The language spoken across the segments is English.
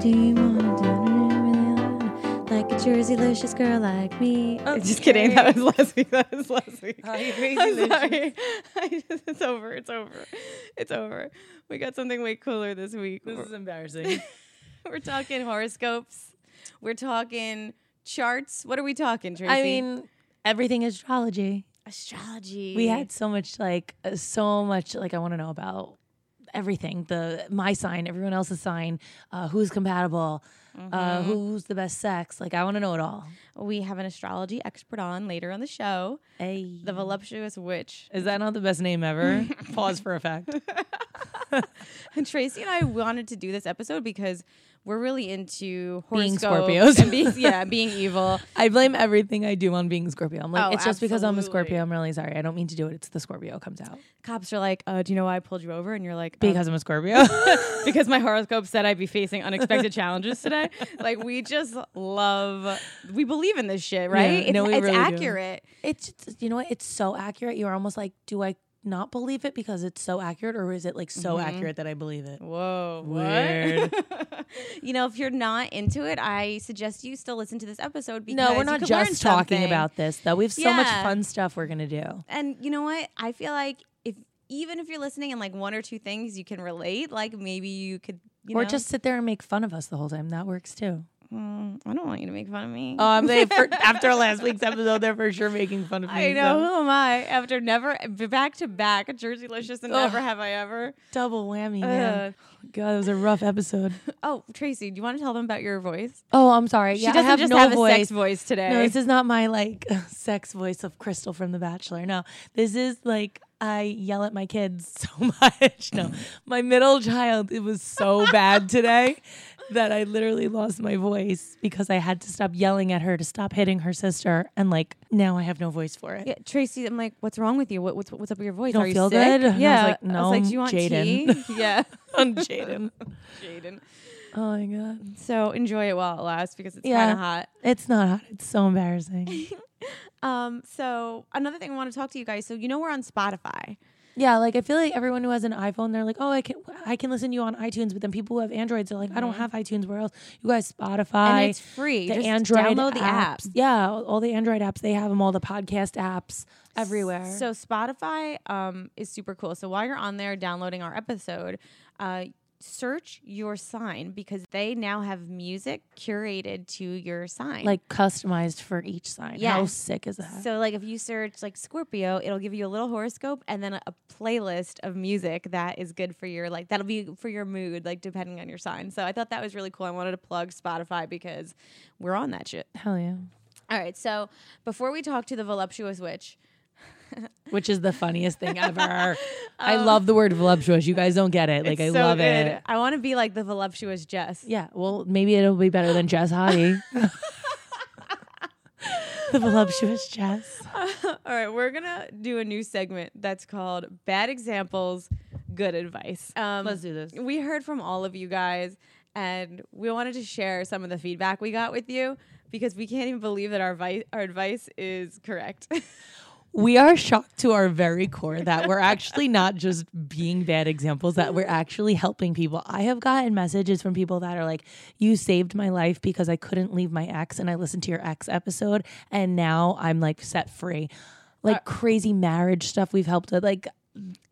Do you want do like a Jerseylicious girl like me? Just kidding. That was last week. That was last week. Crazy I'm sorry. Just, it's over. It's over. It's over. We got something way cooler this week. This We're, is embarrassing. we're talking horoscopes. We're talking charts. What are we talking, Tracy? I mean, everything astrology. astrology. We had so much like uh, so much like I want to know about everything the my sign everyone else's sign uh, who's compatible uh, who's the best sex like I want to know it all we have an astrology expert on later on the show. hey The voluptuous witch. Is that not the best name ever? Pause for effect. And Tracy and I wanted to do this episode because we're really into Being Scorpios. and being yeah, being evil. I blame everything I do on being Scorpio. I'm like, Oh, it's just because I'm a. Scorpio. I'm really sorry. I don't mean to do it. It's the Scorpio comes out Cops are like, uh, "Do you know why I pulled you over?" And you're like, "Uh, because I'm a Scorpio. because my horoscope said I'd be facing unexpected challenges today." Like we just love, we believe in this shit, right? Yeah, no, it's we it's really do. accurate. it's just- you know what it's so accurate you're almost like do I not believe it because it's so accurate or is it like so so accurate accurate that I believe it. Whoa, Weird. what? you know, if you're not into it, I suggest you still listen to this episode because no we're not could just talking about this though we have so much fun stuff we're gonna do And you know what? I feel like if even if you're listening and like one or two things you can relate, like maybe you could, you or know, just sit there and make fun of us the whole time that works too Mm, I don't want you to make fun of me. Um, they for, after last week's episode, they're for sure making fun of me. I know. so- Who am I? After never back to back, Jerseylicious and never have I ever. double whammy man God, it was a rough episode. oh, Tracy, do you want to tell them about your voice? oh I'm sorry she yeah I doesn't have just no have voice a sex voice today. No, this is not my like sex voice of Crystal from The Bachelor. No, this is like I yell at my kids so much. No, my middle child, it was so bad today that I literally lost my voice because I had to stop yelling at her to stop hitting her sister. And like now I have no voice for it. yeah, Tracy, I'm like, what's wrong with you? What, what's what's up with your voice? don't Are you feel sick? good? And I was Yeah. like, I was no, like, do you want Jaden. tea? yeah, On Jaden. Jaden. Oh my God. So enjoy it while it lasts because it's Yeah. kind of hot. It's not hot. It's so embarrassing. Um, so another thing I want to talk to you guys. So you know we're on Spotify. Yeah, like I feel like everyone who has an iPhone, they're like, "Oh, I can I can listen to you on iTunes." But then people who have Androids, they're like, "I don't have iTunes. Where else?" You guys, Spotify, Mm-hmm. and it's free. the Just Android download the app. apps. Yeah, all all the Android apps. They have them. All the podcast apps everywhere. So Spotify um, is super cool. So while you're on there downloading our episode, uh, search your sign because they now have music curated to your sign. like customized for each sign. How sick is that? so, like if you search like Scorpio, it'll give you a little horoscope and then a, a playlist of music that is good for your like that'll be for your mood, like depending on your sign. So I thought that was really cool. I wanted to plug Spotify because we're on that shit. Hell yeah. All right, so before we talk to the voluptuous witch, Which is the funniest thing ever. I love the word voluptuous. You guys don't get it. Like, I so love good. it. I want to be like the voluptuous Jess. Yeah. Well, maybe it'll be better than Jess Hottie. the voluptuous Jess. All right, we're gonna do a new segment that's called "Bad Examples, Good Advice." Um, Let's do this. We heard from all of you guys, and we wanted to share some of the feedback we got with you because we can't even believe that our vi- our advice is correct. We are shocked to our very core that we're actually not just being bad examples, that we're actually helping people. I have gotten messages from people that are like, "You saved my life because I couldn't leave my ex, and I listened to your ex episode, and now I'm like set free." Like uh, crazy marriage stuff we've helped with. Like,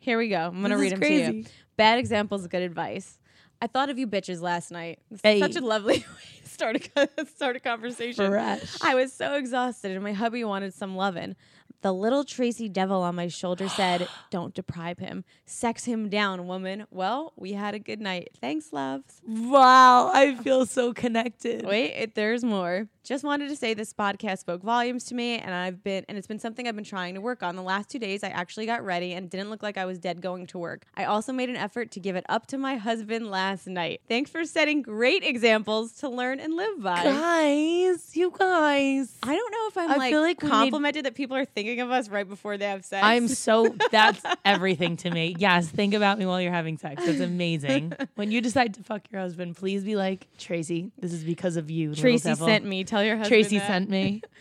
Here we go. I'm gonna This read them to you. crazy. Bad examples, good advice. I thought of you bitches last night. Hey. Such a lovely way to start a start a conversation. Fresh. I was so exhausted, and my hubby wanted some lovin'. The little Tracy devil on my shoulder said, Don't deprive him. Sex him down, woman. Well, we had a good night. Thanks, loves. Wow, I feel so connected. Wait, it, there's more. Just wanted to say this podcast spoke volumes to me, and I've been, and it's been something I've been trying to work on. The last two days, I actually got ready and didn't look like I was dead going to work. I also made an effort to give it up to my husband last night. Thanks for setting great examples to learn and live by. Guys, you guys. I don't know if I'm I like, feel like we complimented that people are thinking of us right before they have sex. I'm so that's everything to me. Yes, think about me while you're having sex. That's amazing. when you decide to fuck your husband, please be like, Tracy, this is because of you. Tracy sent me. Tell your husband. Tracy that. sent me.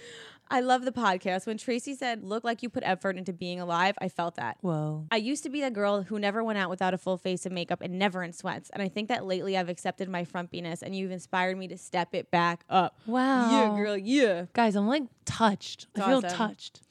I love the podcast. When Tracy said, "Look like you put effort into being alive," I felt that. Whoa. I used to be the girl who never went out without a full face of makeup and never in sweats. And I think that lately I've accepted my frumpiness and you've inspired me to step it back up. Wow. Yeah, girl, yeah. Guys, I'm like touched. I feel awesome. touched.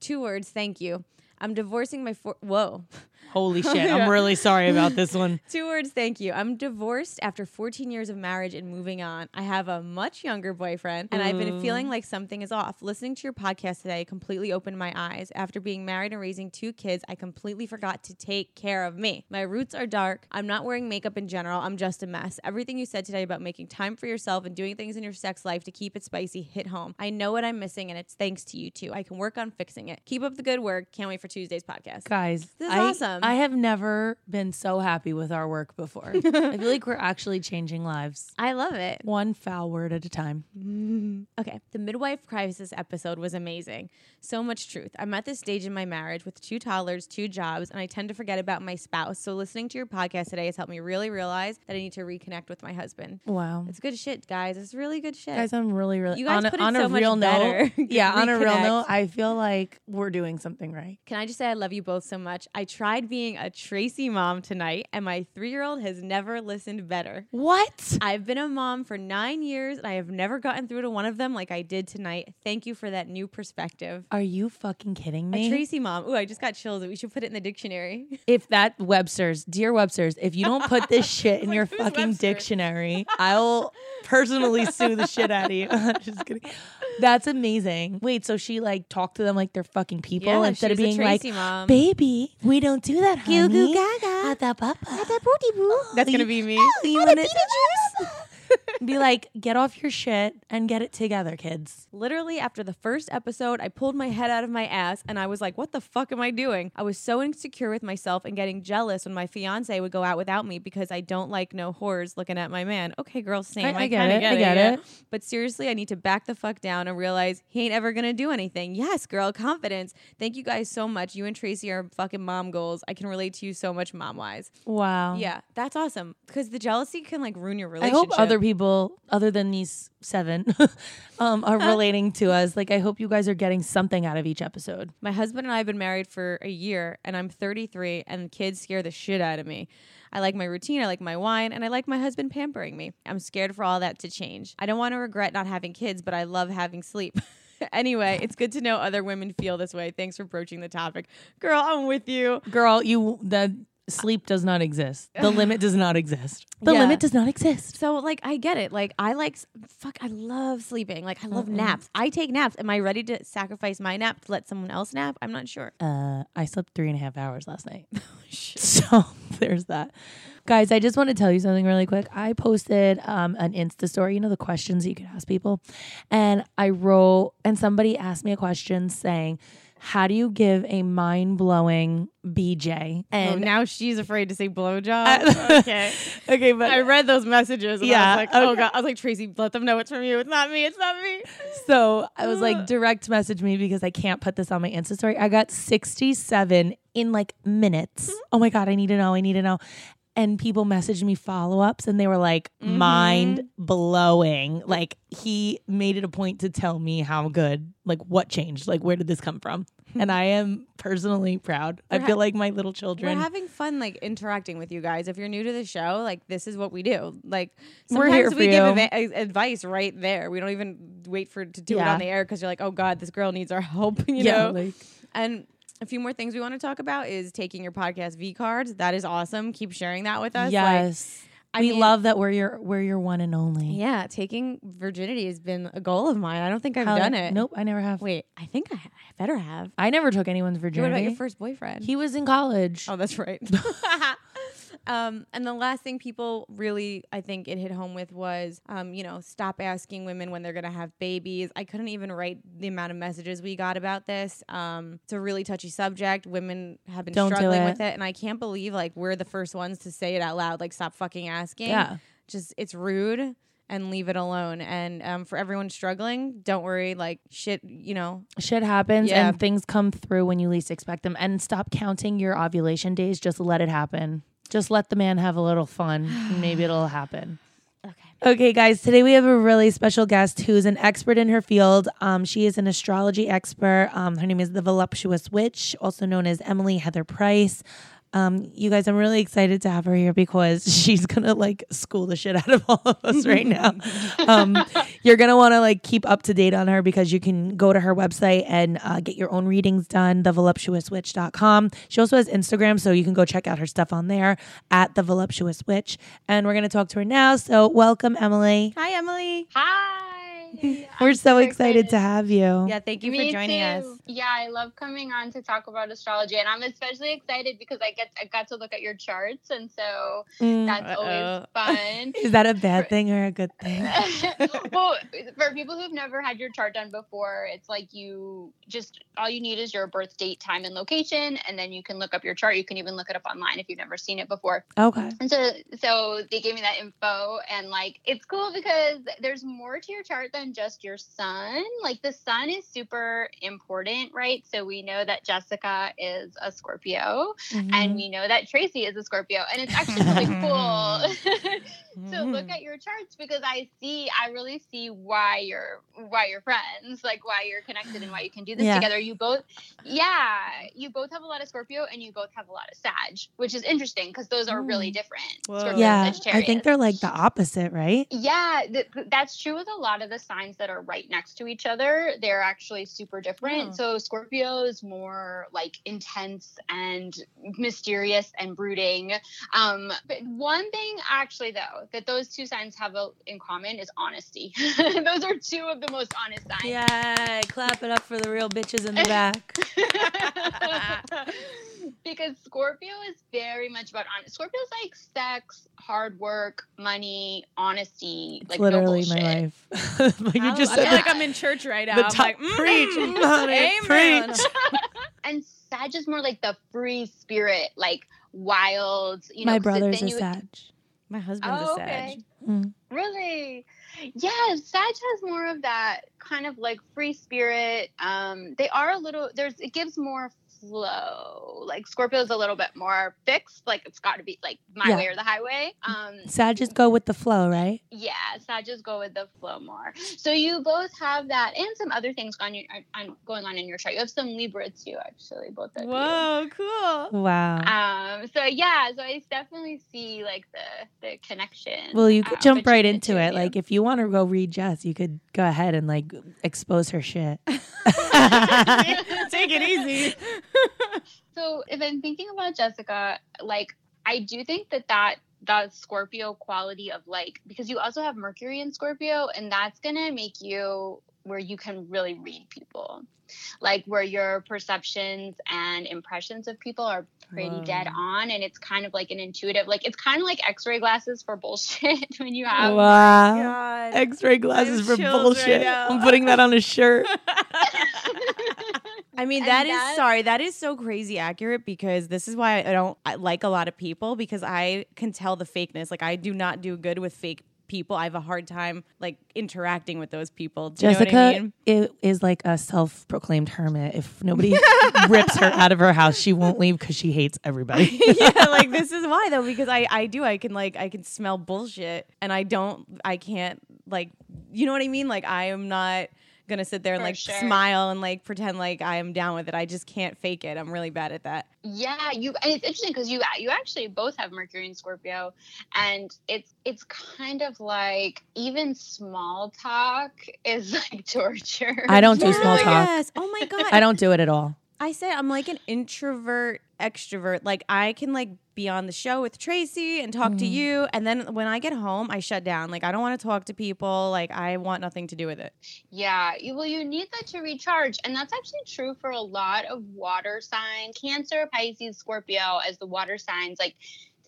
Two words, thank you. I'm divorcing my four. Whoa. Holy shit. I'm really sorry about this one. Two words, thank you. I'm divorced after 14 years of marriage and moving on. I have a much younger boyfriend, and I've been feeling like something is off. Listening to your podcast today completely opened my eyes. After being married and raising two kids, I completely forgot to take care of me. My roots are dark. I'm not wearing makeup in general. I'm just a mess. Everything you said today about making time for yourself and doing things in your sex life to keep it spicy hit home. I know what I'm missing, and it's thanks to you two. I can work on fixing it. Keep up the good work. Can't wait for Tuesday's podcast. Guys, This is I, awesome. I um, have never been so happy with our work before. I feel like we're actually changing lives. I love it. One foul word at a time. Okay, the midwife crisis episode was amazing. So much truth. I'm at this stage in my marriage with two toddlers, two jobs, and I tend to forget about my spouse. So listening to your podcast today has helped me really realize that I need to reconnect with my husband. Wow. It's good shit, guys. It's really good shit. Guys, I'm really, really You guys on a, put it on so a much real better. note. Yeah, on a real note, I feel like we're doing something right. Can I just say I love you both so much? I tried being a Tracy mom tonight, and my three year old has never listened better. What? I've been a mom for nine years, and I have never gotten through to one of them like I did tonight. Thank you for that new perspective. Are you fucking kidding me? A? Tracy mom. Ooh, I just got chills. We should put it in the dictionary. if that Webster's, dear Webster's, if you don't put this shit in like, your fucking Webster? dictionary, I'll personally sue the shit out of you. Just kidding. That's amazing. Wait, so she like talked to them like they're fucking people Yeah, instead of being like, mom. baby, we don't do that, honey. Goo goo gaga. Ata papa. That's gonna be me. You want it? Be like, get off your shit and get it together, kids. Literally, after the first episode, I pulled my head out of my ass and I was like, what the fuck am I doing? I was so insecure with myself and getting jealous when my fiance would go out without me because I don't like no whores looking at my man. Okay, girl, same. I- I, I get kinda it, I get yeah. it. But seriously, I need to back the fuck down and realize he ain't ever gonna do anything. Yes, girl, confidence. Thank you guys so much. You and Tracy are fucking mom goals. I can relate to you so much mom wise. Wow. Yeah, that's awesome. Because the jealousy can like ruin your relationship. I hope other people, other than these seven, um, are relating to us. Like, I hope you guys are getting something out of each episode. My husband and I have been married for a year, and I'm 33, and kids scare the shit out of me. I like my routine, I like my wine, and I like my husband pampering me. I'm scared for all that to change. I don't want to regret not having kids, but I love having sleep. anyway, it's good to know other women feel this way. Thanks for broaching the topic. Girl, I'm with you. Girl, you the sleep does not exist. The limit does not exist. The Yeah. limit does not exist. So, like, I get it. Like, I like, fuck, I love sleeping. Like, I love naps. I take naps. Am I ready to sacrifice my nap to let someone else nap? I'm not sure. Uh, I slept three and a half hours last night. so there's that. Guys, I just want to tell you something really quick. I posted um, an Insta story, you know, the questions that you could ask people. And I wrote, and somebody asked me a question saying, How do you give a mind blowing BJ? Oh, And now she's afraid to say blowjob. okay. okay, but I read those messages. And I Yeah, was like, oh god. I was like, Tracy, let them know it's from you. It's not me. It's not me. So I was like, direct message me because I can't put this on my Insta story. I got 67 in like minutes. Mm-hmm. Oh my God, I need to know. I need to know. And people messaged me follow ups and they were like, mm-hmm. mind blowing. Like, he made it a point to tell me how good, like, what changed, like, where did this come from? Hmm. and I am personally proud. I We're feel ha- like my little children. We're having fun, like interacting with you guys. If you're new to the show, like this is what we do. Like We're sometimes here we give advice right there. We don't even wait for to do it on the air because you're like, oh god, this girl needs our help. You yeah, know. like, and a few more things we want to talk about is taking your podcast V cards. That is awesome. Keep sharing that with us. Like, yes. I we mean- love that we're your we're your one and only. Yeah, taking virginity has been a goal of mine. I don't think I've How- done it. Nope, I never have. Wait, I think I, I better have. I never took anyone's virginity. What about your first boyfriend? He was in college. Oh, that's right. um, and the last thing people really, I think, it hit home with was, um, you know, stop asking women when they're gonna have babies. I couldn't even write the amount of messages we got about this. Um, it's a really touchy subject. Women have been Don't struggling it. with it, and I can't believe like we're the first ones to say it out loud. Like, stop fucking asking. Yeah. just it's rude. And leave it alone. And um, for everyone struggling, don't worry. Like shit, you know, Shit happens Yeah. and things come through when you least expect them. And stop counting your ovulation days. Just let it happen. Just let the man have a little fun. and Maybe it'll happen. Okay. Okay, guys, today we have a really special guest who's an expert in her field. Um, she is an astrology expert. Um, her name is the Voluptuous Witch, also known as Emily Heather Price. Um, you guys, I'm really excited to have her here because she's gonna like school the shit out of all of us right now. um, you're gonna want to like keep up to date on her because you can go to her website and uh, get your own readings done. TheVoluptuousWitch.com. She also has Instagram, so you can go check out her stuff on there at the Voluptuous Witch. And we're gonna talk to her now. So welcome, Emily. Hi, Emily. Hi. We're I'm so excited to have you. Yeah, thank you Me for joining too. us. Yeah, I love coming on to talk about astrology, and I'm especially excited because I get I got to look at your charts, and so Mm. that's Uh-oh. always fun. Is that a bad thing or a good thing? well, for people who've never had your chart done before, it's like you just all you need is your birth date, time, and location, and then you can look up your chart. You can even look it up online if you've never seen it before. Okay. And so, so they gave me that info, and like it's cool because there's more to your chart than just your sun. Like the sun is super important, right? So we know that Jessica is a Scorpio, Mm-hmm. and we know that Tracy is a Scorpio, and it's actually really cool to look at your charts because I see, I really see why you're why you're friends, like why you're connected and why you can do this Yeah. together. You both, yeah, you both have a lot of Scorpio, and you both have a lot of Sag, which is interesting because those are really different. Whoa. Scorpio and yeah, I think they're like the opposite, right? Yeah, th- that's true with a lot of the signs that are right next to each other. They're actually super different. Oh. So Scorpio is more like intense and mysterious and brooding. Um, but one thing actually though that those two signs have a, in common is honesty. those are two of the most honest signs. Yeah, clap it up for the real bitches in the back. because Scorpio is very much about honest. Scorpio's like sex, hard work, money, honesty. It's like no literally my life. Like you just I said feel the, like I'm in church right now. the I'm top like, mm, preach, mm, honey, preach. and Sag is more like the free spirit, like wild. You know, my brother's then a you- Sag. My husband's Oh, a Sag. okay. Mm. Really? Yeah, Sag has more of that kind of like free spirit. Um, they are a little. There's it gives more flow. Like Scorpio is a little bit more fixed. Like it's got to be like my Yeah. way or the highway. Um, Sages go with the flow, right? yeah, Sages go with the flow more. So you both have that, and some other things going on, on going on in your chart. You have some Libra too, actually, both of you. Whoa, cool. Wow. Um. So yeah. So I definitely see like the the connection. Well, you could uh, jump right into it. you. Like if you want to go read Jess, you could go ahead and like expose her shit. Take it easy. So if I'm thinking about Jessica, like I do think that that that Scorpio quality of like because you also have Mercury in Scorpio, and that's gonna make you where you can really read people, like where your perceptions and impressions of people are pretty dead on, and it's kind of like an intuitive, like it's kind of like X-ray glasses for bullshit when you have. wow. Oh God. X-ray glasses for chills right bullshit. I'm putting that on a shirt. I mean, And that is sorry. That is so crazy accurate because this is why I don't I like a lot of people because I can tell the fakeness. Like I do not do good with fake people. I have a hard time like interacting with those people. Do you know what Jessica I mean? i- is like a self-proclaimed hermit. If nobody rips her out of her house, she won't leave because she hates everybody. yeah, like this is why though because I I do I can like I can smell bullshit and I don't I can't like you know what I mean like I am not gonna sit there and For like sure. smile and like pretend like I am down with it. I just can't fake it. I'm really bad at that. Yeah, you and it's interesting because you you actually both have Mercury and Scorpio, and it's it's kind of like even small talk is like torture. I don't do small talk. Yes. Oh my god. I don't do it at all. I say I'm like an introvert extrovert. Like I can like be on the show with Tracy and talk to mm. you, and then when I get home, I shut down. Like I don't want to talk to people. Like I want nothing to do with it. Yeah, you- well, you need that to recharge. And that's actually true for a lot of water signs Cancer, Pisces, Scorpio, as the water signs. Like,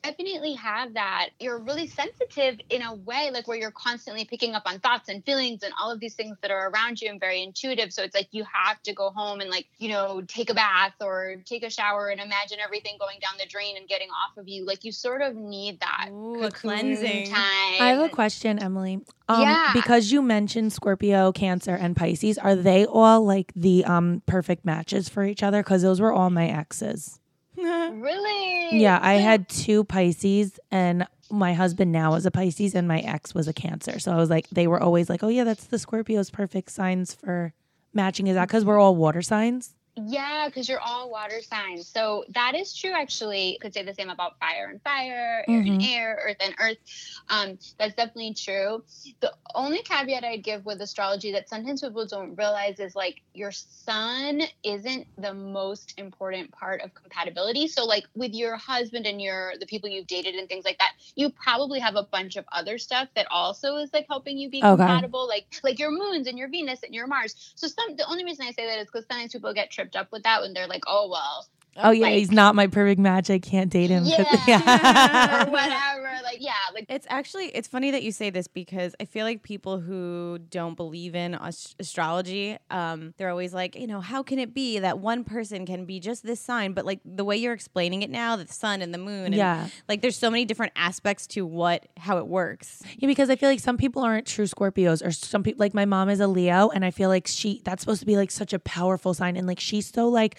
definitely have that. You're really sensitive in a way, like where you're constantly picking up on thoughts and feelings and all of these things that are around you and very intuitive. So it's like you have to go home and, like, you know, take a bath or take a shower and imagine everything going down the drain and getting off of you. Like, you sort of need that Ooh, cleansing. time. I have a question, Emily. Um, Yeah. Because you mentioned Scorpio, Cancer, and Pisces, are they all like the um perfect matches for each other? Because those were all my exes. Really? Yeah, I had two Pisces, and my husband now is a Pisces, and my ex was a Cancer. So I was like, they were always like, oh yeah, that's the Scorpio's perfect signs for matching. Is that because we're all water signs? Yeah, because you're all water signs. So that is true, actually. Could say the same about fire and fire, air and Mhm. air, earth and earth. Um, that's definitely true. The only caveat I'd give with astrology that sometimes people don't realize is like your sun isn't the most important part of compatibility. So, like with your husband and your the people you've dated and things like that, you probably have a bunch of other stuff that also is like helping you be Okay. compatible, like like your moons and your Venus and your Mars. So some the only reason I say that is because sometimes people get tripped up with that when they're like, oh well, Oh yeah, Like- he's not my perfect match. I can't date him. 'cause- yeah, or whatever. Like yeah, like It's actually it's funny that you say this because I feel like people who don't believe in ast- astrology, um, they're always like, you know, how can it be that one person can be just this sign? But like the way you're explaining it now, the sun and the moon, and Yeah. like there's so many different aspects to what how it works. Yeah, because I feel like some people aren't true Scorpios, or some people like my mom is a Leo, and I feel like she that's supposed to be like such a powerful sign, and like she's so like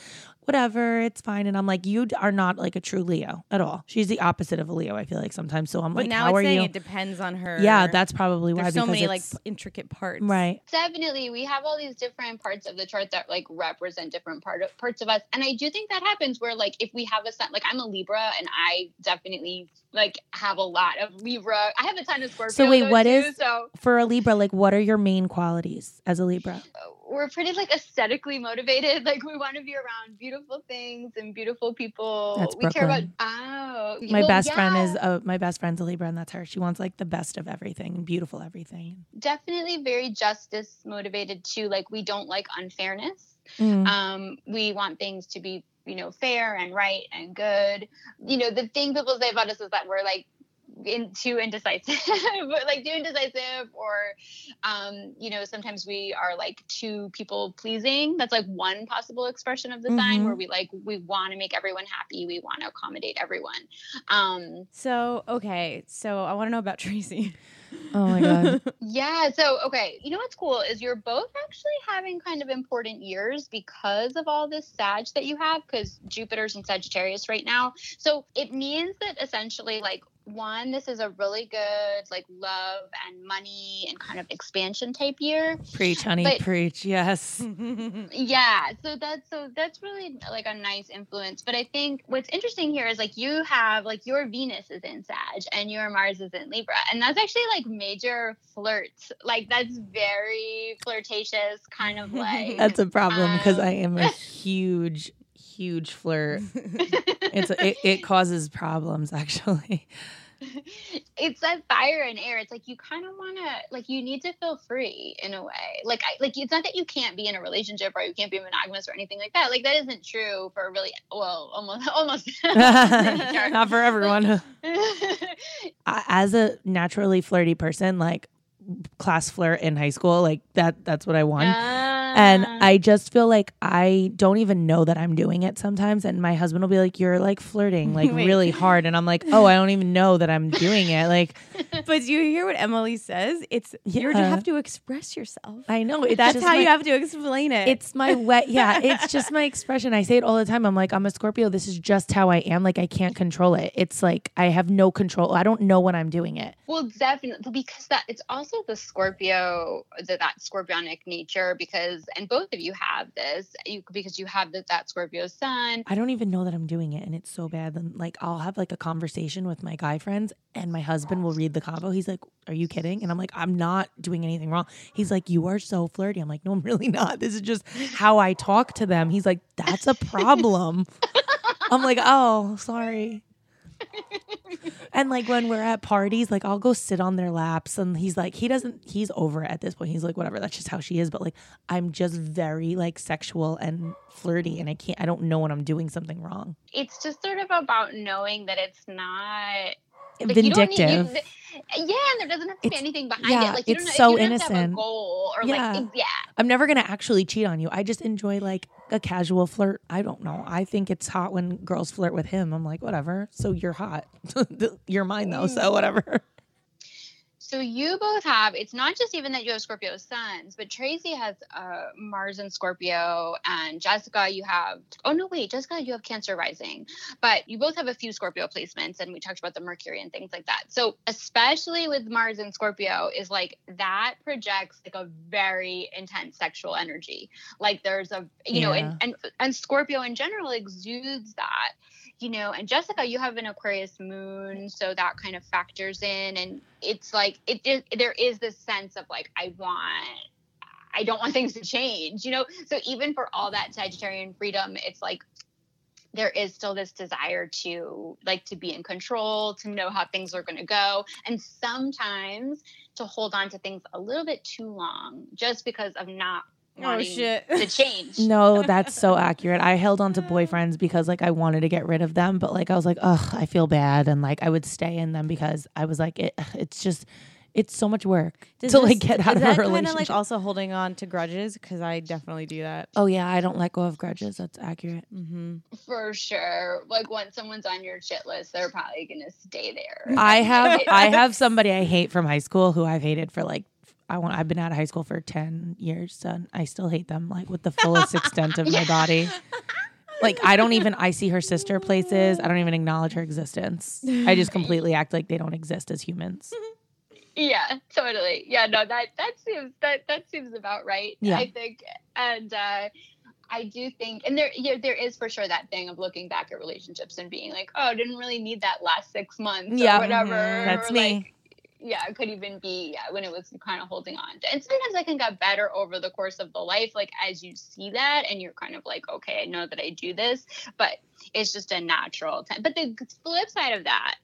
whatever, it's fine, and I'm like you are not like a true Leo at all. She's the opposite of a Leo. I feel like sometimes. So I'm But like, now how it's are saying you? it depends on her. yeah, that's probably why. there's so many like intricate parts. right. definitely we have all these different parts of the chart that like represent different part of, parts of us and i do think that happens where like if we have a sun like i'm a libra and i definitely like have a lot of libra i have a ton of scorpio So wait, though, what too, is- so For a Libra, like, what are your main qualities as a Libra? uh, we're pretty like aesthetically motivated. Like we want to be around beautiful things and beautiful people. That's we care about oh My well, best friend is yeah, uh, my best friend's a Libra, and that's her. She wants like the best of everything and beautiful everything. definitely very justice motivated too. Like we don't like unfairness. Mm. um, we want things to be you know fair and right and good. You know the thing people say about us is that we're like in too indecisive like too indecisive or um you know sometimes we are like too people pleasing that's like one possible expression of the sign Mhm. where we like we want to make everyone happy we want to accommodate everyone um So okay, so I want to know about Tracy. Oh my god. Yeah. So, okay. You know what's cool is you're both actually having kind of important years because of all this Sag that you have, because Jupiter's in Sagittarius right now. So it means that essentially, like, one, this is a really good, like, love and money and kind of expansion type year. preach, honey, But- preach. Yes. Yeah. So that's so that's really like a nice influence. But I think what's interesting here is like you have like your Venus is in Sag and your Mars is in Libra. And that's actually like major flirts. Like that's very flirtatious, kind of like That's a problem because Um, I am a huge, huge flirt. It's it, it causes problems actually. it's that fire and air. It's like you kind of want to like you need to feel free in a way. Like I like it's not that you can't be in a relationship or you can't be monogamous or anything like that. Like that isn't true for really well almost almost Not for everyone. As a naturally flirty person, like class flirt in high school, like that that's what I want. And Ah. I just feel like I don't even know that I'm doing it sometimes. And my husband will be like, You're like flirting like Wait. really hard. And I'm like, Oh, I don't even know that I'm doing it. Like, but do you hear what Emily says? It's you have to express yourself. I know it's That's how my- you have to explain it. It's my wet. Yeah, it's just my expression. I say it all the time. I'm like, I'm a Scorpio. This is just how I am. Like, I can't control it. It's like I have no control. I don't know when I'm doing it. Well, definitely because that it's also the Scorpio, the, that Scorpionic nature. Because and both of you have this, you because you have the, that Scorpio sun. I don't even know that I'm doing it, and it's so bad. Then, like, I'll have like a conversation with my guy friends, and my husband will read the convo. He's like, "Are you kidding?" And I'm like, "I'm not doing anything wrong." He's like, "You are so flirty." I'm like, "No, I'm really not. This is just how I talk to them." He's like, "That's a problem." I'm like, oh, sorry. And like when we're at parties, like I'll go sit on their laps and he's like, he doesn't, he's over it at this point. He's like, whatever, that's just how she is. But like, I'm just very like sexual and flirty and I can't, I don't know when I'm doing something wrong. It's just sort of about knowing that it's not like, Vindictive. You need, you, yeah, and there doesn't have to be anything behind yeah, it. Like you it's don't, so you don't have to have a innocent. goal or Yeah. like yeah. I'm never gonna actually cheat on you. I just enjoy like a casual flirt. I don't know. I think it's hot when girls flirt with him. I'm like, whatever. So you're hot. you're mine though. So mm. whatever. So you both have. It's not just even that you have Scorpio suns, but Tracy has uh, Mars and Scorpio, and Jessica, you have. Oh no, wait, Jessica, you have Cancer rising, but you both have a few Scorpio placements, and we talked about the Mercury and things like that. So especially with Mars and Scorpio, is like that projects like a very intense sexual energy. Like there's a you know, and, and, and Scorpio in general exudes that you know and jessica you have an aquarius moon so that kind of factors in and it's like it, it there is this sense of like i want i don't want things to change you know? So even for all that sagittarian freedom it's like there is still this desire to like to be in control to know how things are going to go and sometimes to hold on to things a little bit too long just because of not Oh shit. to change No, that's so accurate. I held on to boyfriends because like I wanted to get rid of them, but like I was like, ugh, I feel bad, and like I would stay in them because I was like, it, it's just, it's so much work Does to like get out is of a that relationship. kind of like also holding on to grudges because I definitely do that. oh yeah, I don't let go of grudges. That's accurate. Mm-hmm. For sure. Like once someone's on your shit list, they're probably gonna stay there. I have I have somebody I hate from high school who I've hated for like I want I've been out of high school for 10 years and I still hate them like with the fullest extent of my body. Like I don't even I see her sister places. I don't even acknowledge her existence. I just completely act like they don't exist as humans. yeah, totally. Yeah, no, that that seems that that seems about right. Yeah. I think, and uh, I do think, and there yeah, there is for sure that thing of looking back at relationships and being like, oh, I didn't really need that last six months Yeah, or whatever. that's or, me. Like, yeah, it could even be yeah, when it was kind of holding on. to And sometimes I can get better over the course of the life, like as you see that, and you're kind of like, okay, I know that I do this, but it's just a natural time. But the flip side of that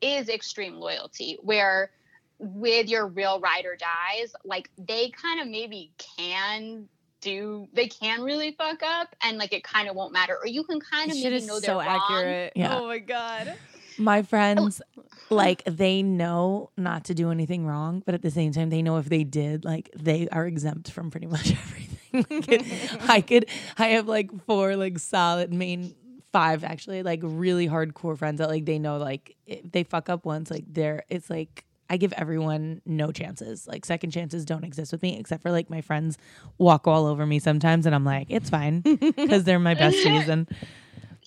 is extreme loyalty, where with your real ride or dies, like they kind of maybe can do they can really fuck up and like it kind of won't matter or you can kind of Shit maybe is know they're so wrong. accurate. Yeah. Oh my god. My friends oh. Like they know not to do anything wrong, but at the same time they know if they did, like they are exempt from pretty much everything. Like, it- I could I have like four like solid main five actually like really hardcore friends that like they know like if they fuck up once like they're it's like I give everyone no chances. Like second chances don't exist with me except for like my friends walk all over me sometimes and I'm like it's fine because they're my besties and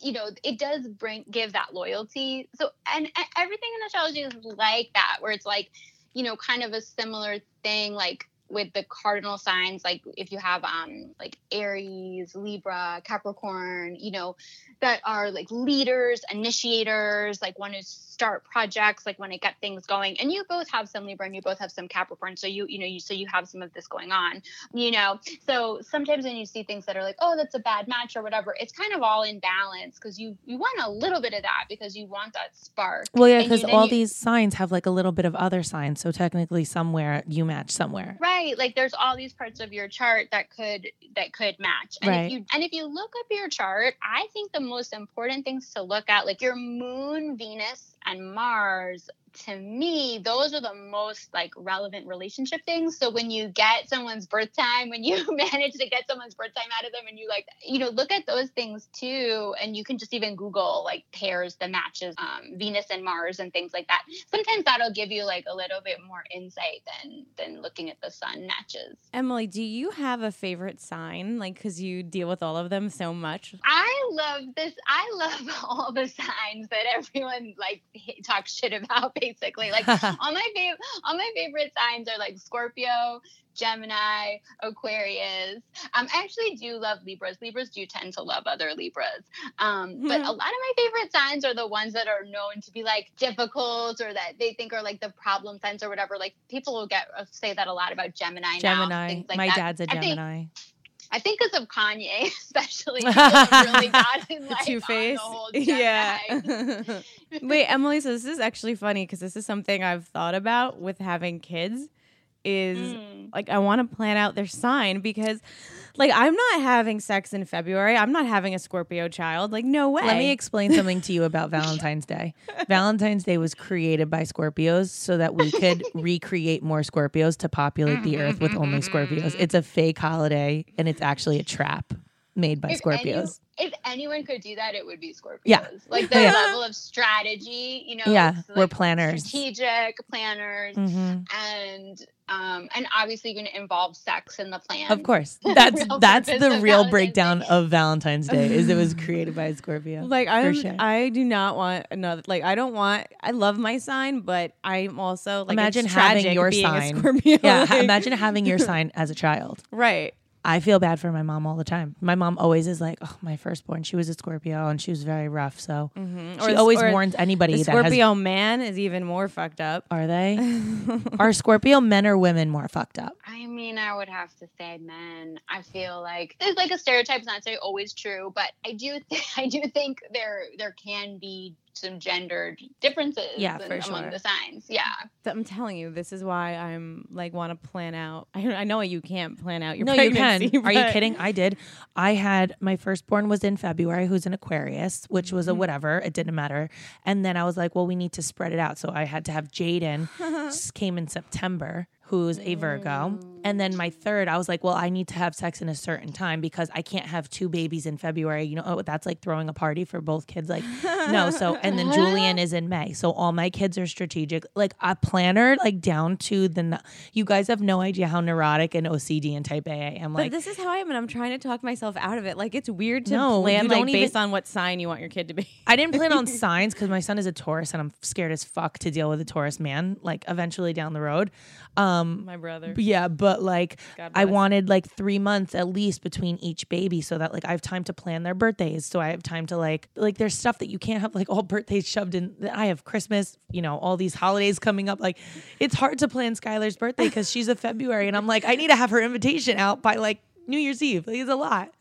you know it does bring give that loyalty. So and, and everything in astrology is like that where it's like you know kind of a similar thing like with the cardinal signs like if you have um like aries libra capricorn you know that are like leaders initiators like want to start projects like want to get things going and you both have some libra and you both have some capricorn so you you know you so you have some of this going on you know so sometimes when you see things that are like oh that's a bad match or whatever it's kind of all in balance because you you want a little bit of that because you want that spark Well, yeah, because all you- these signs have like a little bit of other signs. So technically, somewhere you match somewhere. right like there's all these parts of your chart that could that could match and Right. if you and if you look up your chart i think the most important things to look at like your moon venus and mars to me those are the most like relevant relationship things so when you get someone's birth time when you manage to get someone's birth time out of them and you like you know look at those things too and you can just even google like pairs the matches um, venus and mars and things like that sometimes that'll give you like a little bit more insight than than looking at the sun matches Emily, do you have a favorite sign? Like, because you deal with all of them so much. I love this. I love all the signs that everyone like talks shit about. Basically, like all my favorite, all my favorite signs are like Scorpio, Gemini, Aquarius. Um, I actually do love Libras. Libras do tend to love other Libras. Um, but a lot of my favorite signs are the ones that are known to be like difficult or that they think are like the problem signs or whatever. Like people will get uh, say that a lot about Gemini. Gemini. things like My that. dad's a Gemini. I think because of Kanye, especially, really got in, like, Two Face. on the whole Yeah. Wait, Emily, so this is actually funny because this is something I've thought about with having kids. Is Mm. like I want to plan out their sign because, like, I'm not having sex in February. I'm not having a Scorpio child. Like, no way. Let me explain something to you about Valentine's Day. Valentine's Day was created by Scorpios so that we could recreate more Scorpios to populate the mm-hmm, earth with mm-hmm, only mm-hmm, Scorpios. It's a fake holiday and it's actually a trap made by If any- Scorpios. if anyone could do that, it would be Scorpios. Yeah. Like the Yeah. level of strategy, you know. Yeah, it's, we're planners. strategic planners, Mhm. and um, and obviously going to involve sex in the plan. Of course. That's that's the real Valentine's breakdown Day. of Valentine's Day is it was created by Scorpio. Like I'm, sure. I do not want another. Like I don't want. I love my sign, but I'm also like Imagine it's having your being sign. A Scorpio. yeah, ha- like- imagine having your sign as a child. right. I feel bad for my mom all the time. My mom always is like, "Oh, my firstborn, she was a Scorpio and she was very rough." So Mhm. she Or- always or warns anybody The that has. Scorpio man is even more fucked up. Are they? Are Scorpio men or women more fucked up? I mean, I would have to say men. I feel like there's like a stereotype. It's not necessarily always true, but I do th- I do think there there can be some gendered differences Yeah, in- for among sure. the signs. Yeah. I'm telling you, this is why I'm like want to plan out. I, I know you can't plan out your no, you can. Are you kidding? I did. I had my firstborn was in February, who's an Aquarius, which was a mm-hmm. whatever. It didn't matter. And then I was like, well, we need to spread it out. So I had to have Jaden s- came in September, who's a Virgo. Mm. And then my third, I was like, well, I need to have sex in a certain time because I can't have two babies in February. You know, oh, that's like throwing a party for both kids. Like, no. So, and then Julian is in May. So all my kids are strategic. Like a planner, like down to the, you guys have no idea how neurotic and OCD and type A I am. But Like, this is how I am, and I'm trying to talk myself out of it. Like it's weird to No, plan like even- based on what sign you want your kid to be. I didn't plan on signs because my son is a Taurus and I'm scared as fuck to deal with a Taurus man, like eventually down the road. Um, My brother. yeah, but like I wanted like three months at least between each baby so that like I have time to plan their birthdays. So I have time to like like there's stuff that you can't have like all birthdays shoved in. I have Christmas, you know, all these holidays coming up. Like it's hard to plan Skylar's birthday because she's a February and I'm like I need to have her invitation out by like New Year's Eve. Like it's a lot.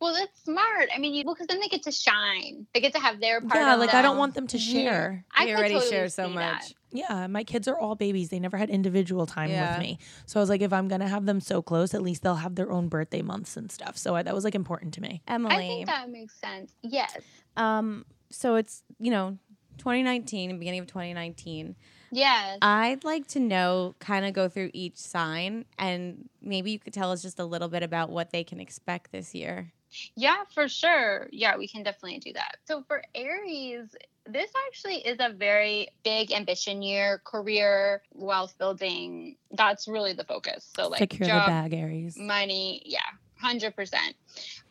Well, that's smart. I mean, you, well, because then they get to shine. They get to have their part. yeah, of like I don't want them to share. I They already totally share so much. that. Yeah, my kids are all babies. They never had individual time Yeah. with me. So I was like, if I'm gonna have them so close, at least they'll have their own birthday months and stuff. So I, that was like important to me. Emily. I think that makes sense. Yes. um. So it's you know 2019, beginning of 2019. Yes. I'd like to know, kind of go through each sign, and maybe you could tell us just a little bit about what they can expect this year. Yeah, for sure. Yeah, we can definitely do that. So for Aries, this actually is a very big ambition year, career, wealth building. That's really the focus. So like Secure job, the bag, Aries. money, yeah, hundred percent.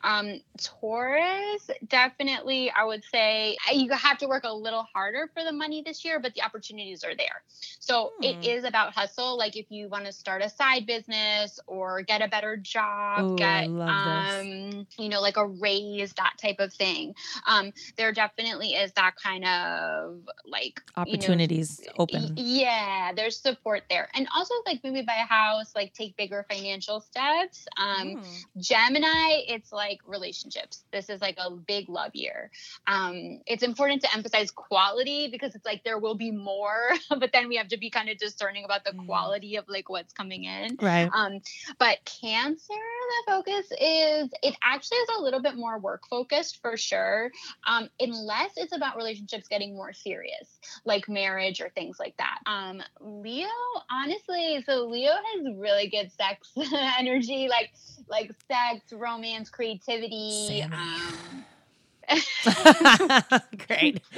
Um, Taurus, definitely, I would say you have to work a little harder for the money this year, but the opportunities are there. So Hmm. it is about hustle. Like if you want to start a side business or get a better job, Ooh, get love this. um, you know, like a raise, that type of thing. Um, there definitely is that kind of like you know, Opportunities open. Yeah, there's support there. And also like maybe buy a house, like take bigger financial steps. Um Hmm. Gemini, it's like relationships. This is like a big love year. Um it's important to emphasize quality because it's like there will be more, but then we have to be kind of discerning about the Mm. quality of like what's coming in. Right. Um, but Cancer, the focus is it actually is a little bit more work focused for sure. Um, unless it's about relationships getting more serious, like marriage or things like that. Um, Leo, honestly, so Leo has really good sex energy, like like sex, romance, creativity. Sammy. Um, Great.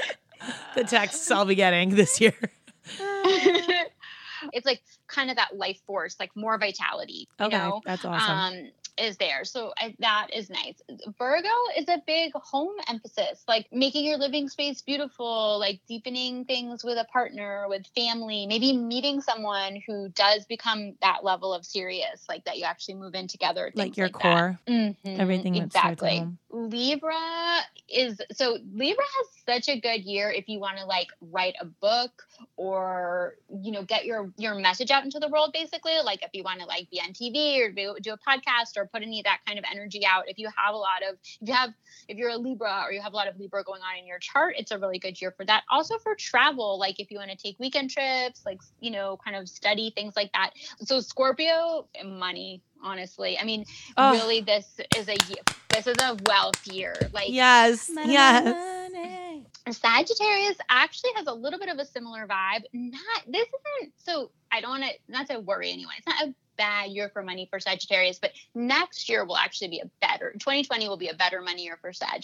The texts I'll be getting this year. it's like kind of that life force, like more vitality. You Okay, know? that's awesome. um is there so I, that is nice virgo is a big home emphasis like making your living space beautiful like deepening things with a partner with family maybe meeting someone who does become that level of serious like that you actually move in together like your that. core, Mhm, everything that starts at exactly. Libra is so Libra has such a good year if you want to like write a book or you know get your your message out out into the world basically. Like if you want to like be on tv or do, do a podcast or put any of that kind of energy out if you have a lot of if you have if you're a libra or you have a lot of libra going on in your chart it's a really good year for that. Also for travel like if you want to take weekend trips like you know kind of study things like that. So scorpio money honestly. I mean Oh. really this is a year this is a wealth year like yes, Money, yes. money. Sagittarius actually has a little bit of a similar vibe. Not this isn't so I don't want to not to worry anyone. It's not a bad year for money for Sagittarius, but next year will actually be a better 2020 will be a better money year for Sag.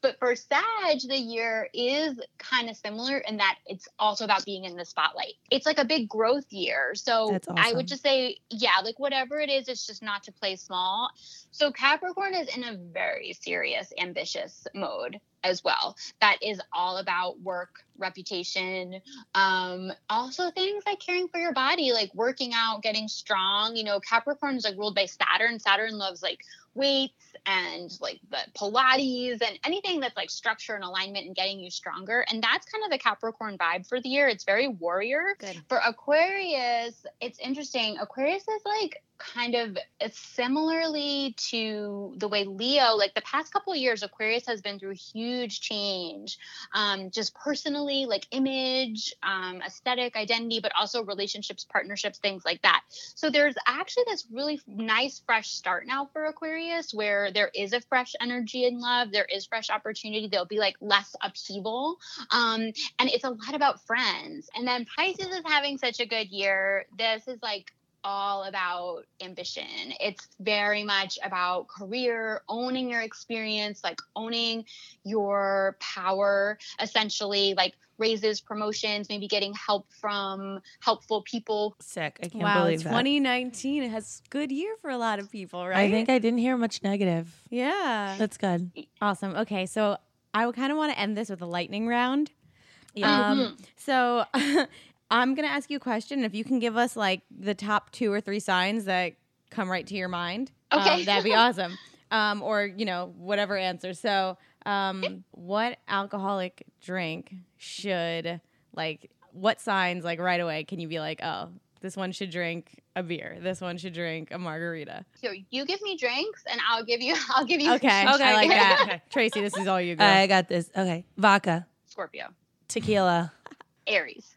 But for Sag, the year is kind of similar in that it's also about being in the spotlight. It's like a big growth year. So That's I would just say, yeah, like whatever it is, it's just not to play small. So Capricorn is in a very serious, ambitious mode as well. That is all about work, reputation, um, also things like caring for your body, like working out, getting strong. You know, Capricorn is like ruled by Saturn. Saturn loves like weights and like the Pilates and anything that's like structure and alignment and getting you stronger. And that's kind of the Capricorn vibe for the year. It's very warrior. Good. For Aquarius, it's interesting. Aquarius is like kind of similarly to the way Leo, like the past couple years, Aquarius has been through huge change, um, just personally, like image, um, aesthetic, identity, but also relationships, partnerships, things like that. So there's actually this really nice fresh start now for Aquarius where there is a fresh energy in love, there is fresh opportunity, there'll be like less upheaval. Um, and it's a lot about friends. And then Pisces is having such a good year. This is like all about ambition. It's very much about career, owning your experience, like owning your power, essentially, like raises, promotions, maybe getting help from helpful people. Sick. I can't Wow, believe that. 2019 has good year for a lot of people, right? I think I didn't hear much negative. yeah. That's good. Awesome. Okay, so I would kind of want to end this with a lightning round. Yeah. Um, so I'm gonna ask you a question. If you can give us like the top two or three signs that come right to your mind, um, Okay. that'd be awesome. Um, or you know whatever answer. So, um, what alcoholic drink should like? What signs like right away can you be like, oh, this one should drink a beer. This one should drink a margarita. So you give me drinks and I'll give you I'll give you Okay, Okay. I like that. Tracy, this is all you. Girl. I got this. Okay. Vodka, Scorpio. tequila, Aries.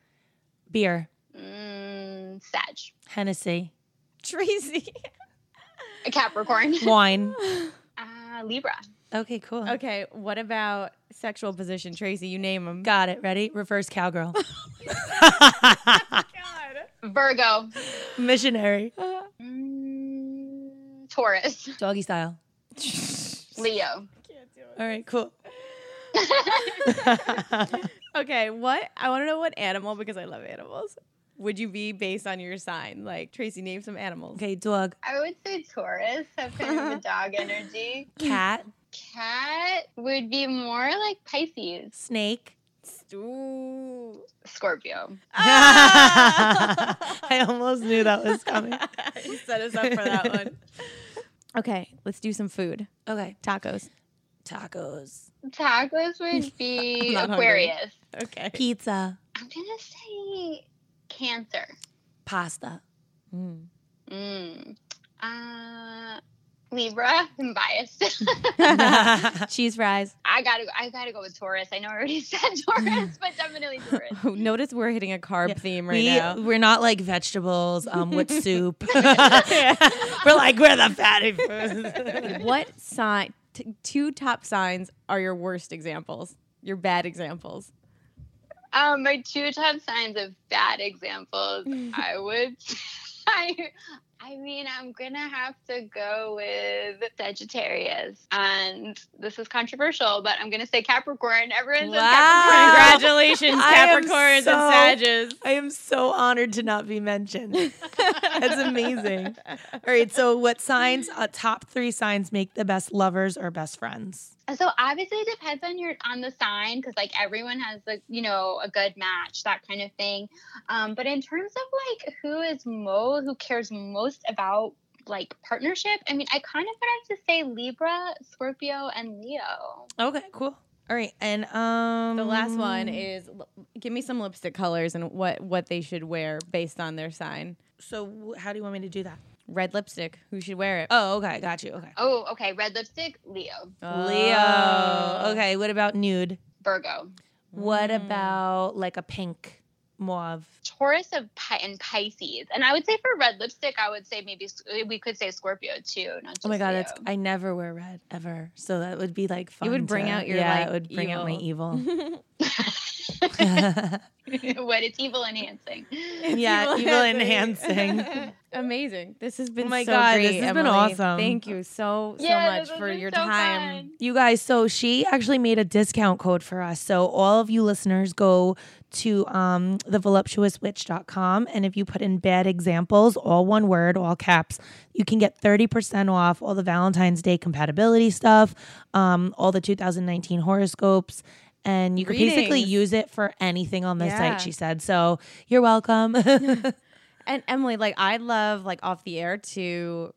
Beer, Mm, Sag. Hennessy, Tracy. A Capricorn. wine. Uh, Libra. Okay, cool. Okay, what about sexual position, Tracy? You name them. Got it. Ready? Reverse cowgirl. Virgo. Missionary. Mm, Taurus. Doggy style. Leo. All right, cool. Okay, what? I want to know what animal because I love animals. Would you be based on your sign? Like Tracy, name some animals. okay, dog. I would say Taurus. Have kind of a dog energy. Cat, Cat would be more like Pisces. snake. Ooh. Scorpio. I almost knew that was coming. you set us up for that one. Okay, let's do some food. Okay. Tacos. Tacos. Tacos would be I'm hungry. Aquarius. Okay. Pizza. I'm gonna say Cancer. Pasta. Mm. Mm. Uh, Libra. I'm biased. Cheese fries. I gotta. I gotta go with Taurus. I know I already said Taurus, but definitely Taurus. Oh, notice we're hitting a carb Yeah. theme right we, now. We're not like vegetables um, with soup. we're like, we're the fatty foods. what sign? T- two top signs are your worst examples. Your bad examples. Um, my two top signs of bad examples, I would. I, I mean, I'm gonna have to go with Sagittarius, and this is controversial, but I'm gonna say Capricorn. Everyone says Capricorn. Congratulations, Capricorns so- and Sages. I am so honored to not be mentioned. That's amazing. All right, so what signs, uh, top three signs make the best lovers or best friends? So obviously it depends on your on the sign because like everyone has like you know a good match that kind of thing. Um, but in terms of like who is mo who cares most about like partnership, I mean I kind of would have to say Libra, Scorpio, and Leo. Okay, cool. All right, and um, The last one is give me some lipstick colors and what what they should wear based on their sign. So how do you want me to do that? Red lipstick. Who should wear it? Oh, okay, got you. Okay. Oh, okay. Red lipstick, Leo. Leo. Oh. Okay, what about nude? Virgo. What mm. about like a pink mauve? Taurus of Pi- and Pisces. And I would say for red lipstick, I would say maybe we could say Scorpio too. Not just Oh my god, Leo. that's I never wear red ever. So that would be like fun. would bring to- out your, yeah, like, it would bring out my evil. what it's evil enhancing. yeah, evil enhancing. Amazing. This has been Oh my so God, great, this has been awesome. Thank you so so Yeah, much for your so time. fun. You guys, so she actually made a discount code for us. So all of you listeners go to um, thevoluptuouswitch.com. And if you put in bad examples, all one word, all caps, you can get 30% off all the Valentine's Day compatibility stuff, um, all the 2019 horoscopes. And you can basically use it for anything on the Yeah. site, she said. So you're welcome. And Emily, like I'd love like off the air to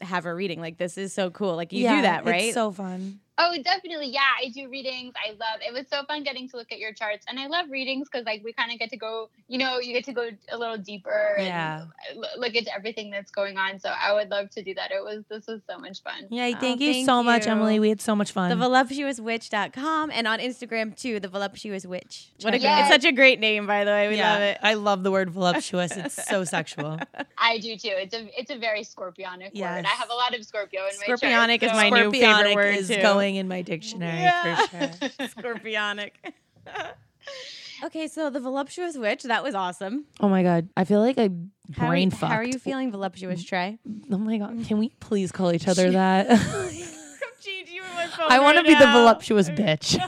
have a reading. Like this is so cool. Like you do that, right? It's so fun. Oh, definitely. Yeah, I do readings. I love it was so fun getting to look at your charts. And I love readings because like we kind of get to go, you know, you get to go a little deeper Yeah. and look into everything that's going on. So I would love to do that. It was this was so much fun. Yeah, Oh, thank you thank so much. Emily. We had so much fun. the voluptuouswitch.com and on Instagram too, the voluptuous witch. What a, Check it. It's such a great name, by the way. We yeah, love it. I love the word voluptuous. It's so sexual. I do too. It's a it's a very scorpionic Yes. word. I have a lot of Scorpio in my chart. Scorpionic is so- my new favorite word is too. going in my dictionary for sure. Scorpionic. okay, so the voluptuous witch, that was awesome. Oh my god, I feel like I How brain you, fucked. how are you feeling, voluptuous Trey? Oh my god, can we please call each other that? Gigi, you in my phone I want to right be the voluptuous bitch.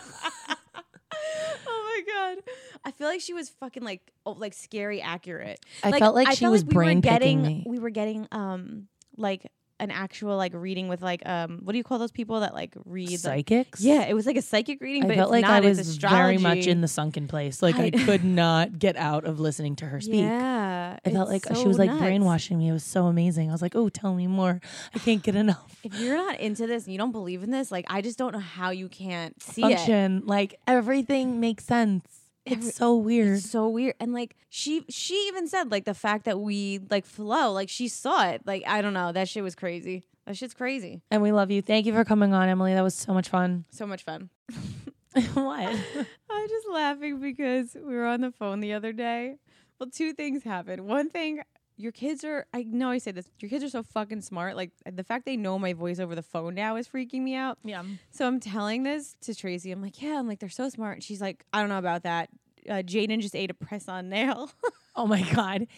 oh my god. I feel like she was fucking like oh, like scary accurate. I felt like she was we were brain getting picking me. we were getting um like an actual like reading with like um what do you call those people that like read like, Psychics. yeah it was like a psychic reading I but felt it's like not, I was very much in the sunken place. Like I, I- could not get out of listening to her speak. yeah I felt like it's she was like nuts. brainwashing me. It was so amazing. I was like, "Oh, tell me more. I can't get enough." if you're not into this and you don't believe in this like I just don't know how you can't see it Function like everything makes sense. It's so weird. It's so weird. And like she she even said like the fact that we like flow, like she saw it. Like I don't know, that shit was crazy. That shit's crazy. and we love you. Thank you for coming on, Emily. That was so much fun. So much fun. what? I'm just laughing because we were on the phone the other day. Well, two things happened. One thing, your kids are I know I say this, your kids are so fucking smart. Like the fact they know my voice over the phone now is freaking me out. Yeah. So I'm telling this to Tracy. I'm like, yeah, I'm like, they're so smart. And she's like, I don't know about that. Uh, Jaden just ate a press on nail. Oh my god.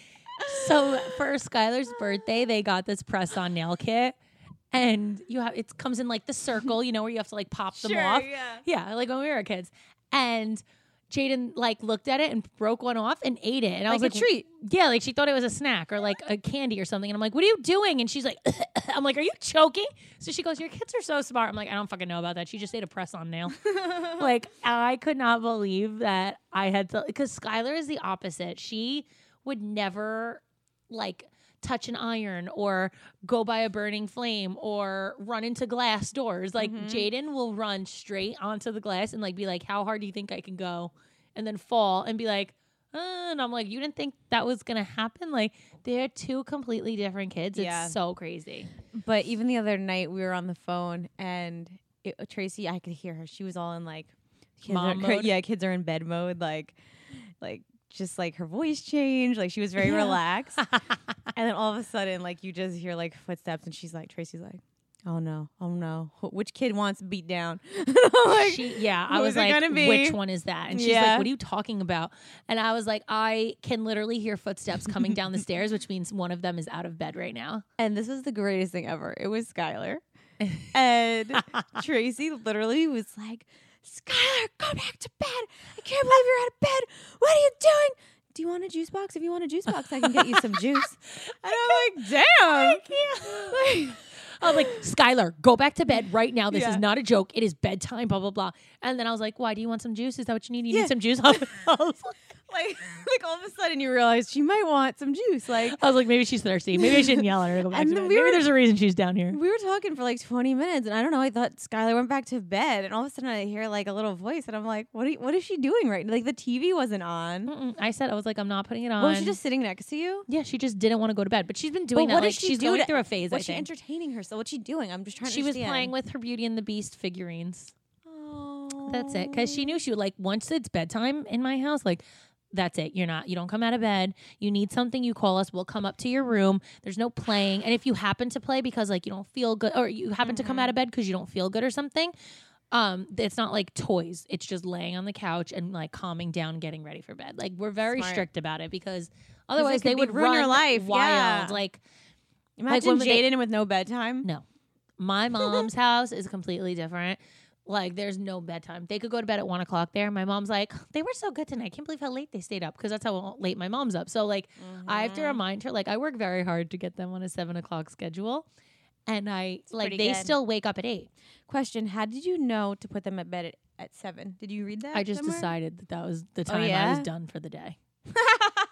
So for Skylar's birthday, they got this press on nail kit. And you have it comes in like the circle, you know, where you have to like pop them off. yeah. Yeah, like when we were kids. And Jaden like looked at it and broke one off and ate it. And I was Like treat. Yeah, like she thought it was a snack or like a candy or something. And I'm like, what are you doing? And she's like, I'm like, are you choking? So she goes, Your kids are so smart. I'm like, I don't fucking know about that. She just ate a press on nail. like I could not believe that I had to because Skylar is the opposite. She would never like touch an iron or go by a burning flame or run into glass doors. Like Jaden will run straight onto the glass and like be like, How hard do you think I can go? And then fall and be like, uh, and I'm like, you didn't think that was gonna happen? Like, they're two completely different kids. It's Yeah. so crazy. But even the other night, we were on the phone, and it, Tracy, I could hear her. She was all in like, kids Mom are, mode? yeah, kids are in bed mode, like, like just like her voice changed, like she was very Yeah. relaxed. and then all of a sudden, like you just hear like footsteps, and she's like, Tracy's like, oh no, oh no, Wh- which kid wants beat down? Like, she, yeah, I was like, which one is that? And she's Yeah. like, what are you talking about? And I was like, I can literally hear footsteps coming down the stairs, which means one of them is out of bed right now. And this is the greatest thing ever. It was Skylar. and Tracy literally was like, Skylar, go back to bed. I can't believe you're out of bed. What are you doing? Do you want a juice box? If you want a juice box, I can get you some juice. And I'm like, damn. I was like, Skylar, go back to bed right now. This Yeah. is not a joke. It is bedtime, blah, blah, blah. And then I was like, why? Do you want some juice? Is that what you need? You Yeah. need some juice? I was like, like, like all of a sudden you realize she might want some juice. Like I was like, maybe she's thirsty. Maybe I shouldn't yell at her to go back And to bed. we Maybe were- there's a reason she's down here. we were talking for like 20 minutes, and I don't know. I thought Skylar went back to bed, and all of a sudden I hear like a little voice, and I'm like, "What? Are you, what is she doing right? Now? Like the TV wasn't on. Mm-mm. I said I was like, I'm not putting it on. Was she just sitting next to you? yeah, she just didn't want to go to bed, but she's been doing But that. what Like she she's going to- through a phase. Was she entertaining herself? What's she doing? I'm just trying to. she was playing with her Beauty and the Beast figurines. Oh. That's it. Because she knew she would like once it's bedtime in my house, like that's it. You're not. You don't come out of bed. You need something. You call us. We'll come up to your room. There's no playing. And if you happen to play because like you don't feel good, or you happen to come out of bed because you don't feel good or something, um, it's not like toys. It's just laying on the couch and like calming down, getting ready for bed. Like we're very Smart. strict about it because otherwise could they would ruin your life, wild. yeah. Like Imagine they- Jaden with no bedtime. no. My mom's house is completely different. Like, there's no bedtime. They could go to bed at one o'clock there. My mom's like, they were so good tonight. I can't believe how late they stayed up because that's how late my mom's up. So, like, I have to mm-hmm. remind her, like, I work very hard to get them on a seven o'clock schedule. And I, like, pretty they good. still wake up at eight. Question: How did you know to put them at bed at, at seven? Did you read that? I just somewhere? decided that that was the oh, time I was done for the day.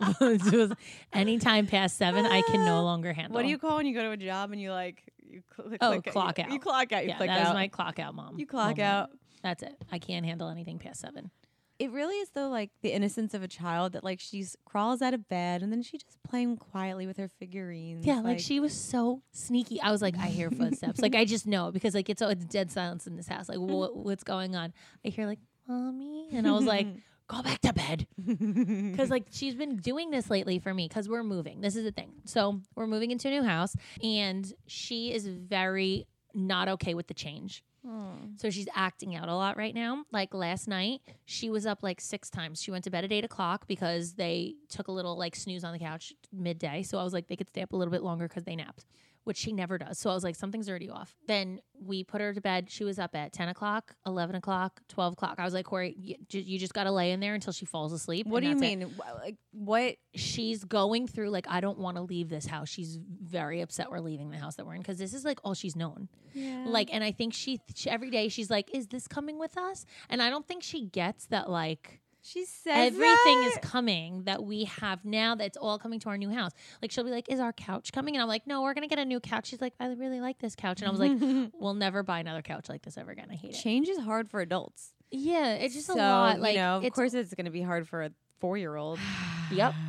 it was anytime past seven, I can no longer handle. It. What do you call when you go to a job and you like you cl- Oh, click clock you, out. You clock out. You Yeah, click that is out. my clock out, mom. you clock moment. out. That's it. I can't handle anything past seven. It really is though, like the innocence of a child that like she crawls out of bed and then she just playing quietly with her figurines. Yeah, like, she was so sneaky. I was like, I hear footsteps. like I just know because like it's it's dead silence in this house. Like what what's going on? I hear like mommy, and I was like, go back to bed because like she's been doing this lately for me because we're moving. This is the thing. So we're moving into a new house, and she is very not okay with the change. Hmm. So she's acting out a lot right now. Like last night, she was up like six times. She went to bed at eight o'clock because they took a little like snooze on the couch midday. So I was like, they could stay up a little bit longer because they napped, which she never does. So I was like, something's already off. Then we put her to bed. She was up at 10 o'clock, 11 o'clock, 12 o'clock. I was like, Corey, you, you just got to lay in there until she falls asleep. What do you that's it." mean? Like what? she's going through like I don't want to leave this house. She's very upset we're leaving the house that we're in because this is like all she's known. Yeah. Like, and I think she, she every day she's like, "Is this coming with us?" And I don't think she gets that like she says everything is coming that we have now. That's all coming to our new house. Like she'll be like, "Is our couch coming?" And I'm like, "No, we're gonna get a new couch." She's like, "I really like this couch," and I was like, "We'll never buy another couch like this ever again. I hate it." Change is hard for adults. Yeah, it's just so, a lot. Like, you know, of course, it's going to be hard for a four-year-old. Yep.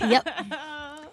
Yep.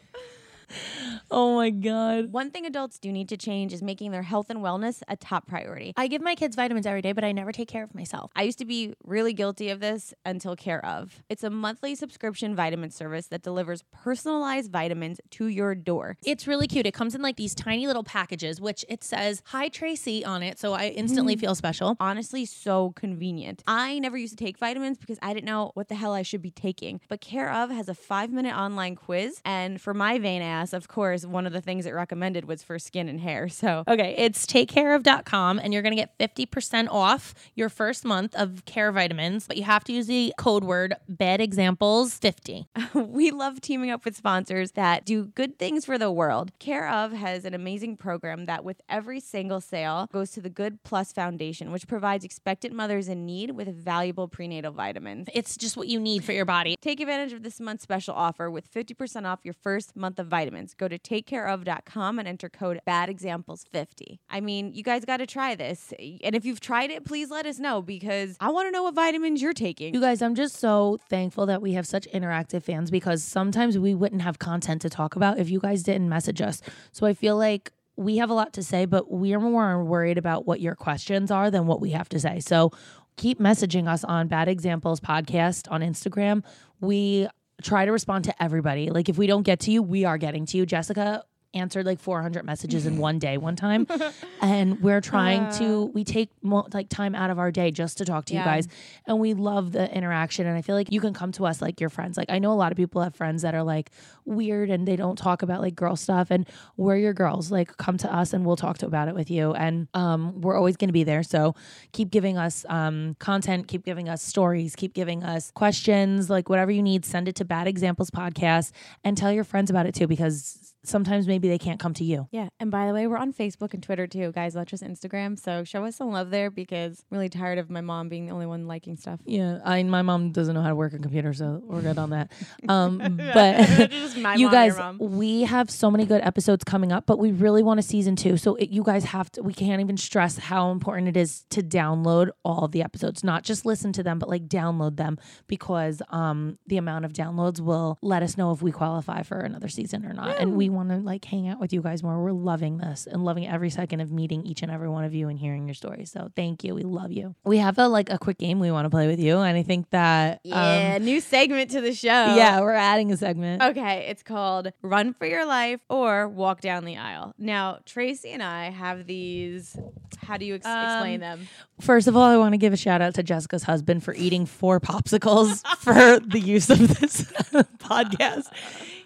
Oh my god. One thing adults do need to change is making their health and wellness a top priority. I give my kids vitamins every day, but I never take care of myself. I used to be really guilty of this until Care of. It's a monthly subscription vitamin service that delivers personalized vitamins to your door. It's really cute. It comes in like these tiny little packages, which it says "Hi Tracy" on it, so I instantly mm. feel special. Honestly, so convenient. I never used to take vitamins because I didn't know what the hell I should be taking. But Care of has a five minute online quiz. And for my vain ass, of course, one of the things it recommended was for skin and hair. So Okay, it's takecareof.com and you're going to get 50% off your first month of care vitamins, but you have to use the code word bad examples 50. we love teaming up with sponsors that do good things for the world. Care of has an amazing program that, with every single sale, goes to the Good Plus Foundation, which provides expectant mothers in need with valuable prenatal vitamins. It's just what you need for your body. Take advantage of this month's special offer with 50% off your first month of vitamins. Go to takecareof.com and enter code BADEXAMPLES50. I mean, you guys got to try this. And if you've tried it, please let us know because I want to know what vitamins you're taking. You guys, I'm just so thankful that we have such interactive fans because sometimes we wouldn't have content to talk about if you guys didn't message us. So I feel like we have a lot to say, but we are more worried about what your questions are than what we have to say. So keep messaging us on Bad Examples Podcast on Instagram. We try to respond to everybody. Like if we don't get to you, we are getting to you. Jessica answered like 400 messages in one day one time. And we're trying to we take mo- like time out of our day just to talk to you guys. And we love the interaction. And i feel like you can come to us like your friends. Like i know a lot of people have friends that are like weird and they don't talk about like girl stuff. And we're your girls. Like come to us and we'll talk to about it with you. And um, we're always going to be there. So keep giving us um, content keep giving us stories keep giving us questions like whatever you need send it to bad examples podcast and tell your friends about it too because sometimes maybe they can't come to you. Yeah. And by the way, we're on Facebook and Twitter too, guys, not just Instagram. So show us some love there because I'm really tired of my mom being the only one liking stuff. Yeah, I my mom doesn't know how to work a computer, so we're good on that. Um, but you guys, we have so many good episodes coming up, but we really want a season two. So it, you guys have to. We can't even stress how important it is to download all the episodes, not just listen to them, but like download them because um the amount of downloads will let us know if we qualify for another season or not. And we want to like hang out with you guys more. We're loving this and loving every second of meeting each and every one of you and hearing your stories. So thank you. We love you. We have a like a quick game we want to play with you, and I think that um, Yeah, new segment to the show. yeah, we're adding a segment. Okay, it's called Run for Your Life or Walk Down the Aisle. Now, Tracy and I have these. How do you ex- explain Um, them? First of all, I want to give a shout out to Jessica's husband for eating four popsicles for the use of this podcast.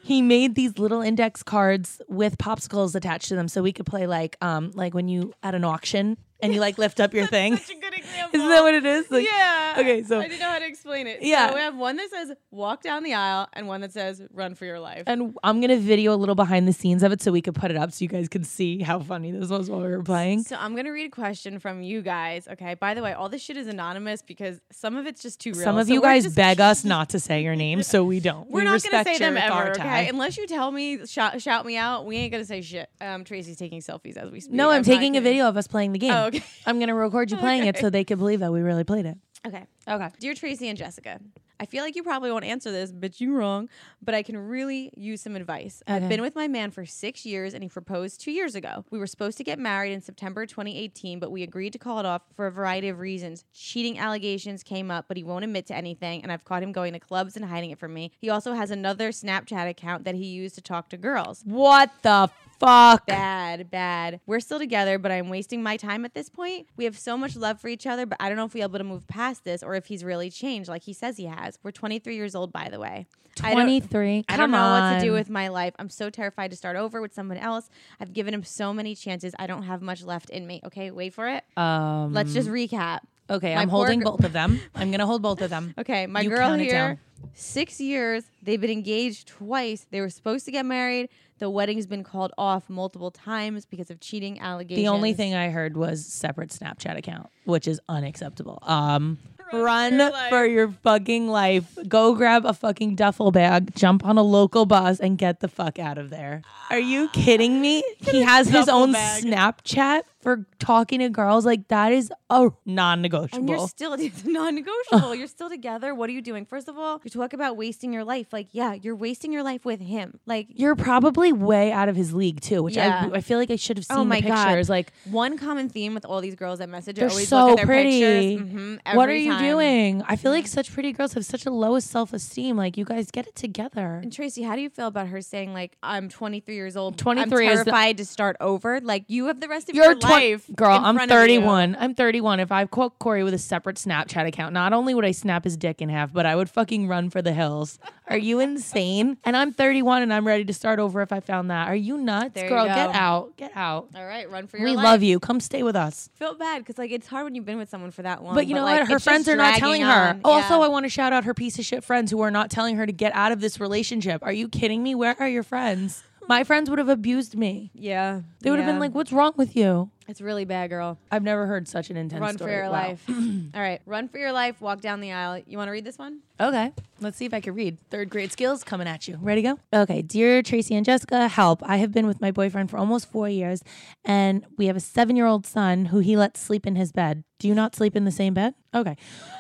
He made these little index cards with popsicles attached to them so we could play like um like when you at an auction and you like lift up your thing. Such a good example. Isn't that what it is? Like, yeah. okay, so- I didn't know how to explain it. Yeah. So we have one that says walk down the aisle and one that says run for your life. And I'm gonna video a little behind the scenes of it so we could put it up so you guys could see how funny this was while we were playing. So I'm gonna read a question from you guys. Okay. By the way, all this shit is anonymous because some of it's just too real. Some of So you guys beg us not to say your name, so we don't. We're we not gonna say them ever, okay? Unless you tell me, shout, shout me out. We ain't gonna say shit. Um, Tracy's taking selfies as we speak. No, I'm, not taking a video of us playing the game. Oh, okay. I'm gonna record you playing it so they can believe that we really played it. Okay. Okay. Dear Tracy and Jessica, I feel like you probably won't answer this, but you're wrong. But I can really use some advice. I've Okay. been with my man for six years and he proposed two years ago. We were supposed to get married in September 2018, but we agreed to call it off for a variety of reasons. Cheating allegations came up, but he won't admit to anything, and I've caught him going to clubs and hiding it from me. He also has another Snapchat account that he used to talk to girls. What the fuck? Bad, bad. We're still together, but I'm wasting my time at this point. We have so much love for each other, but I don't know if we're able to move past this or if he's really changed like he says he has. We're 23 years old, by the way. I don't- 23. I don't know what to do with my life. I'm so terrified to start over with someone else. I've given him so many chances. I don't have much left in me. Okay, wait for it. Um, Let's just recap. Okay, my I'm holding gr- both of them. I'm gonna hold both of them. Okay, my You girl here. Six years. They've been engaged twice. They were supposed to get married. The wedding's been called off multiple times because of cheating allegations. The only thing I heard was separate Snapchat account, which is unacceptable. Um, run, for your for your fucking life. Go grab a fucking duffel bag, jump on a local bus, and get the fuck out of there. Are you kidding me? He has his own bag. Snapchat for talking to girls. Like that is a non-negotiable. And you're still it's non-negotiable. you're still together. What are you doing? First of all, you talk about wasting your life. Like, yeah, you're wasting your life with him. Like, You're probably way out of his league too, which Yeah. I, I feel like I should have seen Oh my the God. pictures. Like, one common theme with all these girls that message, they're always so their pretty. pictures. Mhm, what are you time. doing? I feel like such pretty girls have such a lowest self esteem. Like, you guys get it together. And Tracy, how do you feel about her saying like, "I'm 23 years old, 23 I'm is the- terrified to start over"? Like, you have the rest of You're your twen- life, girl. I'm front of you. 31. I'm 31. If I quote Corey with a separate Snapchat account, not only would I snap his dick in half, but I would fucking run for the hills. Are you insane? And I'm 31 and I'm ready to start over if I found that. Are you nuts, There girl? go. Get out. Get out. All right, run for your life. We life. love you. Come stay with us. Feel bad because like it's hard when you've been with someone for that long. But you know like, what? Her friends are not telling her. on. Also, I want to shout out her piece of shit friends who are not telling her to get out of this relationship. Are you kidding me? Where are your friends? My friends would have abused me. yeah, They would have been like, "What's wrong with you?" "It's really bad, girl. I've never heard such an intense run story. for your Wow. life." All right, run for your life. Walk down the aisle. You want to read this one? Okay, let's see if I can read. Third grade skills coming at you. Ready to go? Okay, dear Tracy and Jessica, help. I have been with my boyfriend for almost four years, and we have a seven year old son who he lets sleep in his bed. Do you not sleep in the same bed? Okay.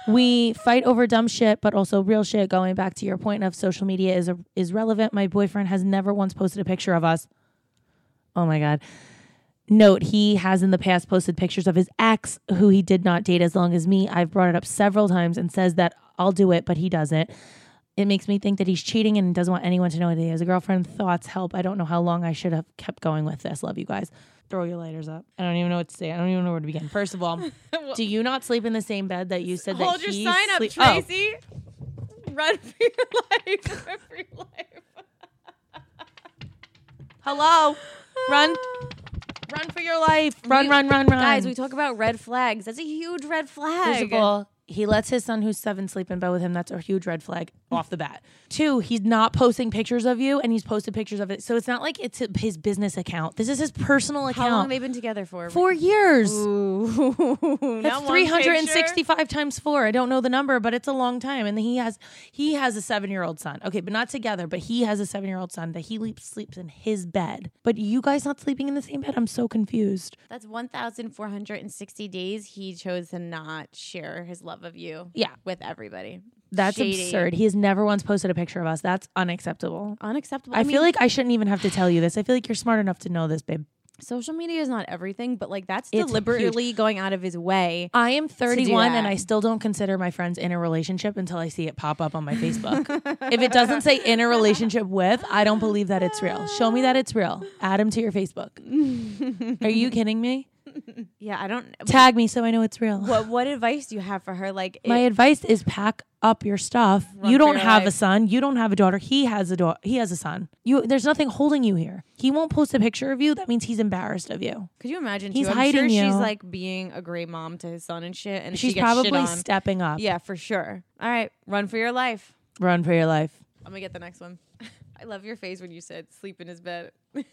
We fight over dumb shit, but also real shit. Going back to your point of social media is, is relevant. My boyfriend has never once posted a picture of us. Oh my God. Note, he has in the past posted pictures of his ex who he did not date as long as me. I've brought it up several times and says that I'll do it, but he doesn't. It makes me think that he's cheating and doesn't want anyone to know that he has a girlfriend. Thoughts help. I don't know how long I should have kept going with this. Love you guys. Throw your lighters up. I don't even know what to say. I don't even know where to begin. First of all, do you not sleep in the same bed that you said that Hold your he sign up, sleep- Oh, Tracy. Run for your life. Run for your life. hello. Run. Run for your life. Run, We- run, run, run. Guys, we talk about red flags. That's a huge red flag. All, he lets his son who's seven sleep in bed with him. That's a huge red flag off the bat. Two, he's not posting pictures of you and he's posted pictures of it. So it's not like it's his business account. This is his personal account. How long have they been together for? Four years. Ooh. That's Not one 365 times four. I don't know the number, but it's a long time. And he has he has a seven year old son. Okay, but not together. But he has a seven year old son that he leaps, sleeps in his bed. But you guys not sleeping in the same bed? I'm so confused. That's 1,460 days he chose to not share his love of you Yeah. with everybody. That's Shady. absurd. He has never once posted a picture of us. That's unacceptable. Unacceptable. I, mean, feel like I shouldn't even have to tell you this. I feel like you're smart enough to know this, babe. social media is not everything, but like that's It's deliberately going out of his way. I am 31 and. I still don't consider my friends in a relationship until I see it pop up on my Facebook. if it doesn't say in a relationship with, I don't believe that it's real. Show me that it's real. Add him to your Facebook. Are you kidding me? Yeah, I don't. Tag me so I know it's real. what what advice do you have for her? Like, My it- advice is pack up your stuff. You don't have a son. You don't have a daughter. He has a daughter. He has a son. You there's nothing holding you here. He won't post a picture of you. That means he's embarrassed of you. could you imagine? He's too? I'm hiding sure you. she's like being a great mom to his son and shit, and She's she probably stepping up. Yeah, for sure. All right, run for your life. Run for your life. I'm gonna get the next one. I love your face when you said sleep in his bed.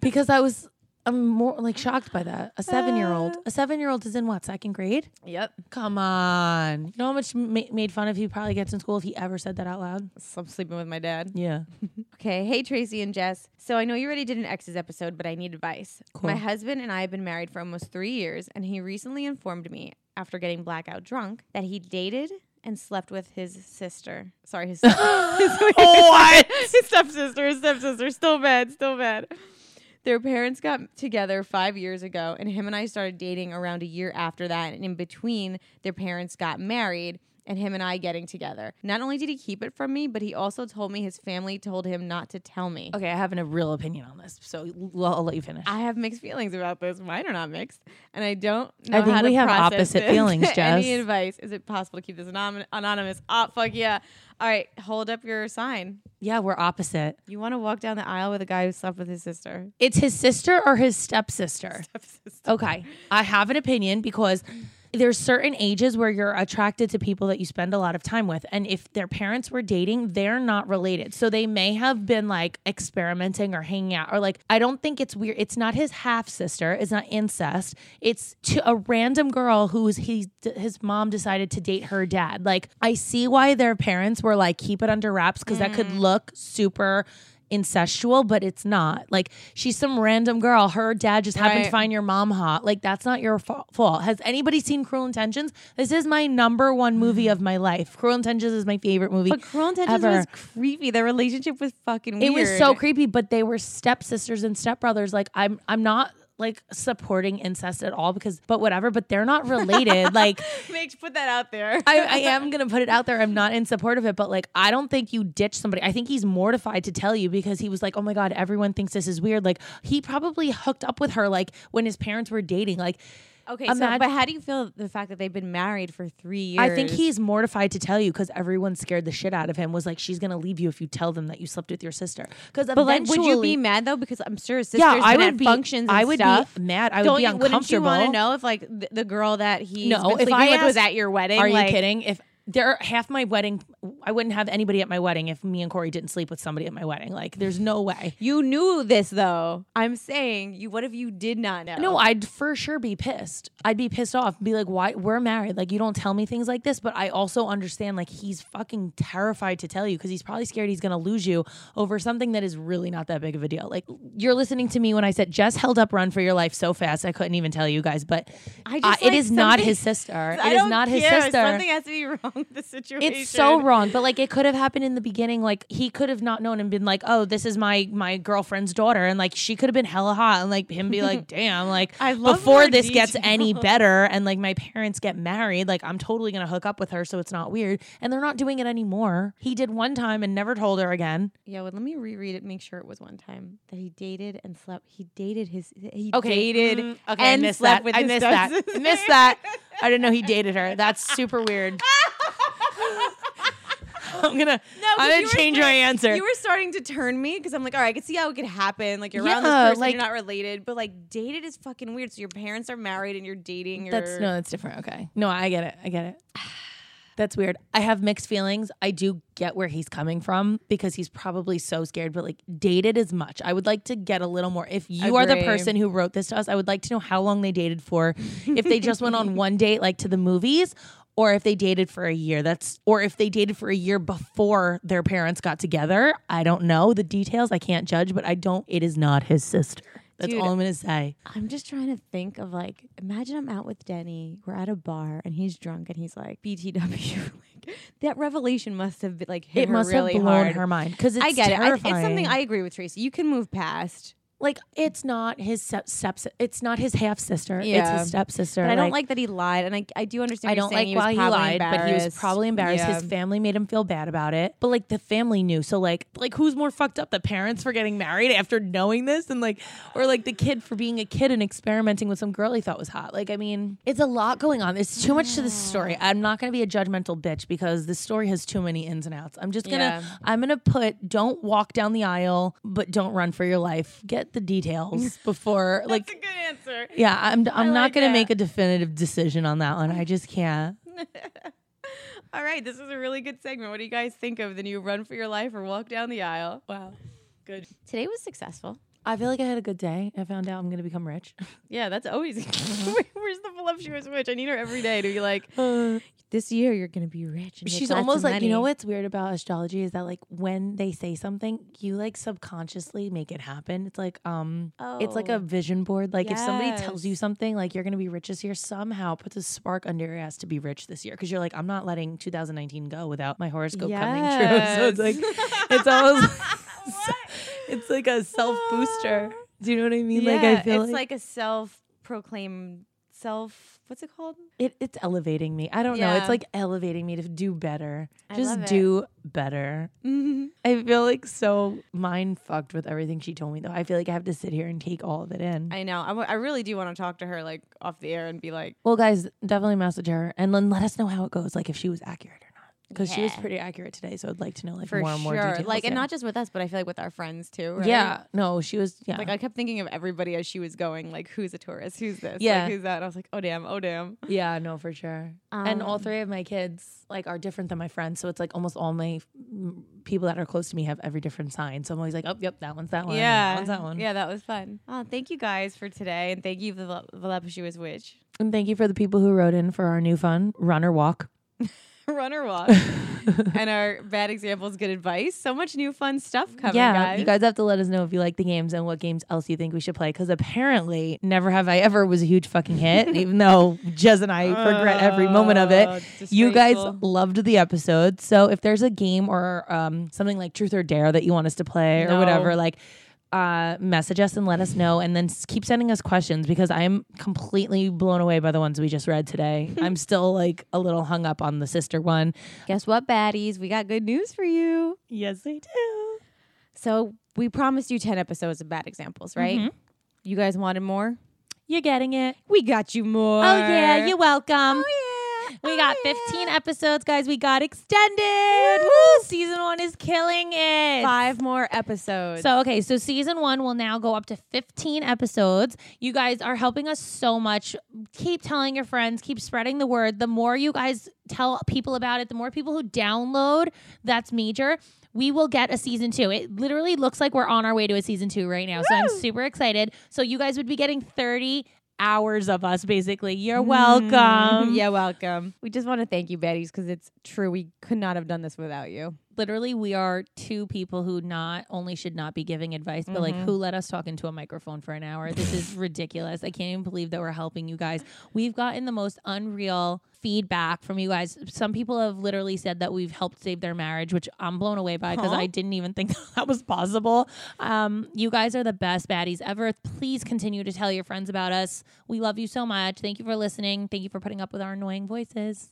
Because I was I'm more like shocked by that. A seven year old. Uh. A seven year old is in what, second grade? Yep. Come on. You know how much ma- made fun of he probably gets in school if he ever said that out loud? So I'm sleeping with my dad. Yeah. Okay. Hey, Tracy and Jess. So I know you already did an exes episode, but I need advice. Cool. My husband and I have been married for almost three years, and he recently informed me, after getting blackout drunk, that he dated and slept with his sister. Sorry, his, what? his stepsister. His stepsister. Still bad. Still bad. Their parents got together five years ago, and him and I started dating around a year after that. And in between, their parents got married, and him and I getting together. Not only did he keep it from me, but he also told me his family told him not to tell me. Okay, I have a real opinion on this, so l- I'll let you finish. I have mixed feelings about this. Mine are not mixed, and I don't know I think how to we have process opposite this. feelings, Any advice? Is it possible to keep this anonymous? Oh, fuck yeah! All right, hold up your sign. yeah, we're opposite. You want to walk down the aisle with a guy who slept with his sister? It's his sister or his stepsister. Stepsister. Okay. I have an opinion because there's certain ages where you're attracted to people that you spend a lot of time with. And if their parents were dating, they're not related. So they may have been like experimenting or hanging out or like, I don't think it's weird. It's not his half sister. It's not incest. It's to a random girl who's he, his mom decided to date her dad. Like, I see why their parents were like, keep it under wraps because that could mm. look super incestual, but it's not. Like she's some random girl. Her dad just happened to find your mom hot. Like that's not your fa- fault. Has anybody seen Cruel Intentions? This is my number one movie of my life. Cruel Intentions is my favorite movie. But Cruel Intentions ever. was creepy. Their relationship was fucking weird. it was so creepy, but they were stepsisters and stepbrothers. Like I'm I'm not like supporting incest at all because but whatever, but they're not related. like Make put that out there. I, I am gonna put it out there. I'm not in support of it, but like I don't think you ditch somebody. I think he's mortified to tell you because he was like, Oh my god, everyone thinks this is weird. Like he probably hooked up with her like when his parents were dating. Like okay, so but how do you feel the fact that they've been married for three years? I think he's mortified to tell you because everyone scared the shit out of him. Was like, she's gonna leave you if you tell them that you slept with your sister. Because But like, would you be mad though? Because I'm sure his sister's Yeah, I would at be. functions. I would stuff. be mad. I would Don't be uncomfortable. wouldn't you want to know if like the, the girl that he No, if I with was at your wedding? Are like, you kidding? If there half my wedding, I wouldn't have anybody at my wedding if me and Corey didn't sleep with somebody at my wedding. Like, there's no way. You knew this though. I'm saying you. What if you did not know? No, I'd for sure be pissed. I'd be pissed off. Be like, why? We're married. Like, you don't tell me things like this. But I also understand, like, he's fucking terrified to tell you because he's probably scared he's gonna lose you over something that is really not that big of a deal. Like, you're listening to me when I said Jess held up "Run for Your Life" so fast I couldn't even tell you guys. But I uh, just, it like, is not his sister. I It is not his care. sister. Something has to be wrong with the situation. It's so wrong, but like it could have happened in the beginning. Like he could have not known and been like, "Oh, this is my my girlfriend's daughter," and like she could have been hella hot, and like him be like, "Damn!" Like I before this gets any better, and like my parents get married, like I'm totally gonna hook up with her, so it's not weird. And they're not doing it anymore. He did one time and never told her again. Yeah, well, let me reread it. Make sure it was one time that he dated and slept. He dated his. He Okay, dated mm, okay, I and missed slept that. with I missed that. stepsister. missed that. I didn't know he dated her. That's super weird. I'm gonna. No, I'm gonna were change my answer. You were starting to turn me because I'm like, all right, I can see how it could happen. Like you're around this person, like- you're not related, but like dated is fucking weird. So your parents are married and you're dating. Your... That's no, that's different. Okay. No, I get it. I get it. That's weird. I have mixed feelings. I do get where he's coming from because he's probably so scared, but like dated as much. I would like to get a little more. If you are the person who wrote this to us, I would like to know how long they dated for. if they just went on one date, like to the movies, or if they dated for a year. That's or if they dated for a year before their parents got together. I don't know the details. I can't judge, but I don't. It is not his sister. That's Dude. all I'm gonna say. I'm just trying to think of like, imagine I'm out with Denny. We're at a bar and he's drunk and he's like, BTW. like, that revelation must have been like hit It her must really have blown hard. her mind because I get it. I, it's something I agree with Tracy. You can move past. Like it's not his step, step it's not his half sister. It's his stepsister. But I don't like that he lied, and I, I do understand. I don't like he why he lied, but he was probably embarrassed. Yeah. His family made him feel bad about it. But like the family knew. So like like who's more fucked up? The parents for getting married after knowing this and like or like the kid for being a kid and experimenting with some girl he thought was hot. Like I mean, it's a lot going on. There's too much to this story. I'm not gonna be a judgmental bitch because this story has too many ins and outs. I'm just gonna Yeah. I'm gonna put don't walk down the aisle, but don't run for your life. Get the details before like a good answer. yeah, I'm I'm not like gonna that. make a definitive decision on that one. I just can't. All right, this is a really good segment. What do you guys think of the new run for your life or walk down the aisle? Wow. Good. Today was successful. I feel like I had a good day. I found out I'm gonna become rich. Yeah, that's always. Where's the voluptuous witch? I need her every day to be like, this year you're gonna be rich. And She's lots of almost like you know what's weird about astrology is that like when they say something, you like subconsciously make it happen. It's like um it's like a Oh. vision board. Like if somebody tells you Yes. something like you're gonna be rich this year, somehow puts a spark under your ass to be rich this year. Cause you're like, I'm not letting 2019 go without my horoscope coming true. So it's like it's almost it's like a self booster. Do you know what I mean? like I Yeah, feel it's like, like a self-proclaimed self. What's it called? it, it's elevating me. I don't know. It's like elevating me to do better. I Just do better. Mm-hmm. I feel like so mind fucked with everything she told me though. I feel like I have to sit here and take all of it in. I know. I, w- I really do want to talk to her like off the air and be like, well, guys, definitely message her and then let us know how it goes. Like if she was accurate or not, because she was pretty accurate today. So I'd like to know like for more and more sure. details. like, and not just with us, but I feel like with our friends too. Right? yeah, no, she was yeah. Like I kept thinking of everybody as she was going, like who's a Taurus, who's this, Yeah. like, who's that. And I was like, oh damn, oh damn. yeah, no, for sure. and all Um, three of my kids like are different than my friends, so it's like almost all my people that are close to me have every different sign. So I'm always like, oh, yep, that one's that one. Yeah, that one's that one. Yeah, that was fun. Oh, thank you guys for today, and thank you, for the voluptuous witch. And thank you for the people who wrote in for our new fun run or walk. Run or walk, and our bad examples, good advice. So much new fun stuff coming, yeah, guys. you guys have to let us know if you like the games and what games else you think we should play. Because apparently, Never Have I Ever was a huge fucking hit, even though Jess and I regret every moment of it. Oh, You guys loved the episode. So if there's a game or um, something like Truth or Dare that you want us to play or whatever, like uh, message us and let us know. And then keep sending us questions because I'm completely blown away by the ones we just read today. I'm still like a little hung up on the sister one. Guess what, baddies? We got good news for you. Yes, we do. So we promised you ten episodes of bad examples, right? Mhm. You guys wanted more? You're getting it. We got you more. Oh, yeah. You're welcome. Oh, yeah. We got Oh, 15 episodes, guys. We got extended. Woo! Season one is killing it. Five more episodes. So, okay, so season one will now go up to 15 episodes. You guys are helping us so much. Keep telling your friends, keep spreading the word. The more you guys tell people about it, the more people who download, that's major. We will get a season two. It literally looks like we're on our way to a season two right now. So I'm super excited. So you guys would be getting 30 hours of us basically. You're mm, welcome. yeah, welcome. We just want to thank you, baddies, because it's true. We could not have done this without you. Literally we are two people who not only should not be giving advice but like who let us talk into a microphone for an hour? This is ridiculous. I can't even believe that we're helping you guys. We've gotten the most unreal feedback from you guys. Some people have literally said that we've helped save their marriage which i'm blown away by because Huh? i didn't even think that was possible. Um, you guys are the best baddies ever. Please continue to tell your friends about us. We love you so much. Thank you for listening. Thank you for putting up with our annoying voices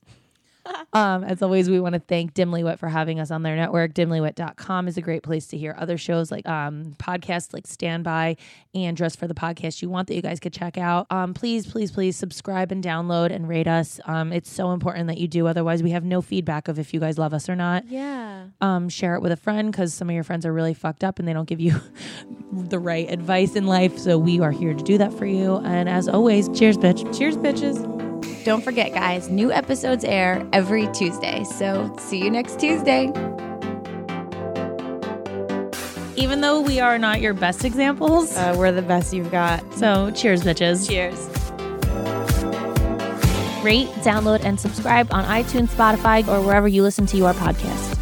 um, as always, we want to thank Dimly Dimlywit for having us on their network. Dimlywit.com is a great place to hear other shows like um, podcasts like Standby and Dress for the Podcast You Want that you guys could check out. Um, please, please, please subscribe and download and rate us. Um, it's so important that you do. Otherwise, we have no feedback of if you guys love us or not. Yeah. Um, share it with a friend because some of your friends are really fucked up and they don't give you the right advice in life. So we are here to do that for you. And as always, cheers, bitch. Cheers, bitches. Don't forget, guys, new episodes air every Tuesday. So see you next Tuesday. Even though we are not your best examples. Uh, we're the best you've got. So cheers, bitches. Cheers. Rate, download, and subscribe on iTunes, Spotify, or wherever you listen to your podcast.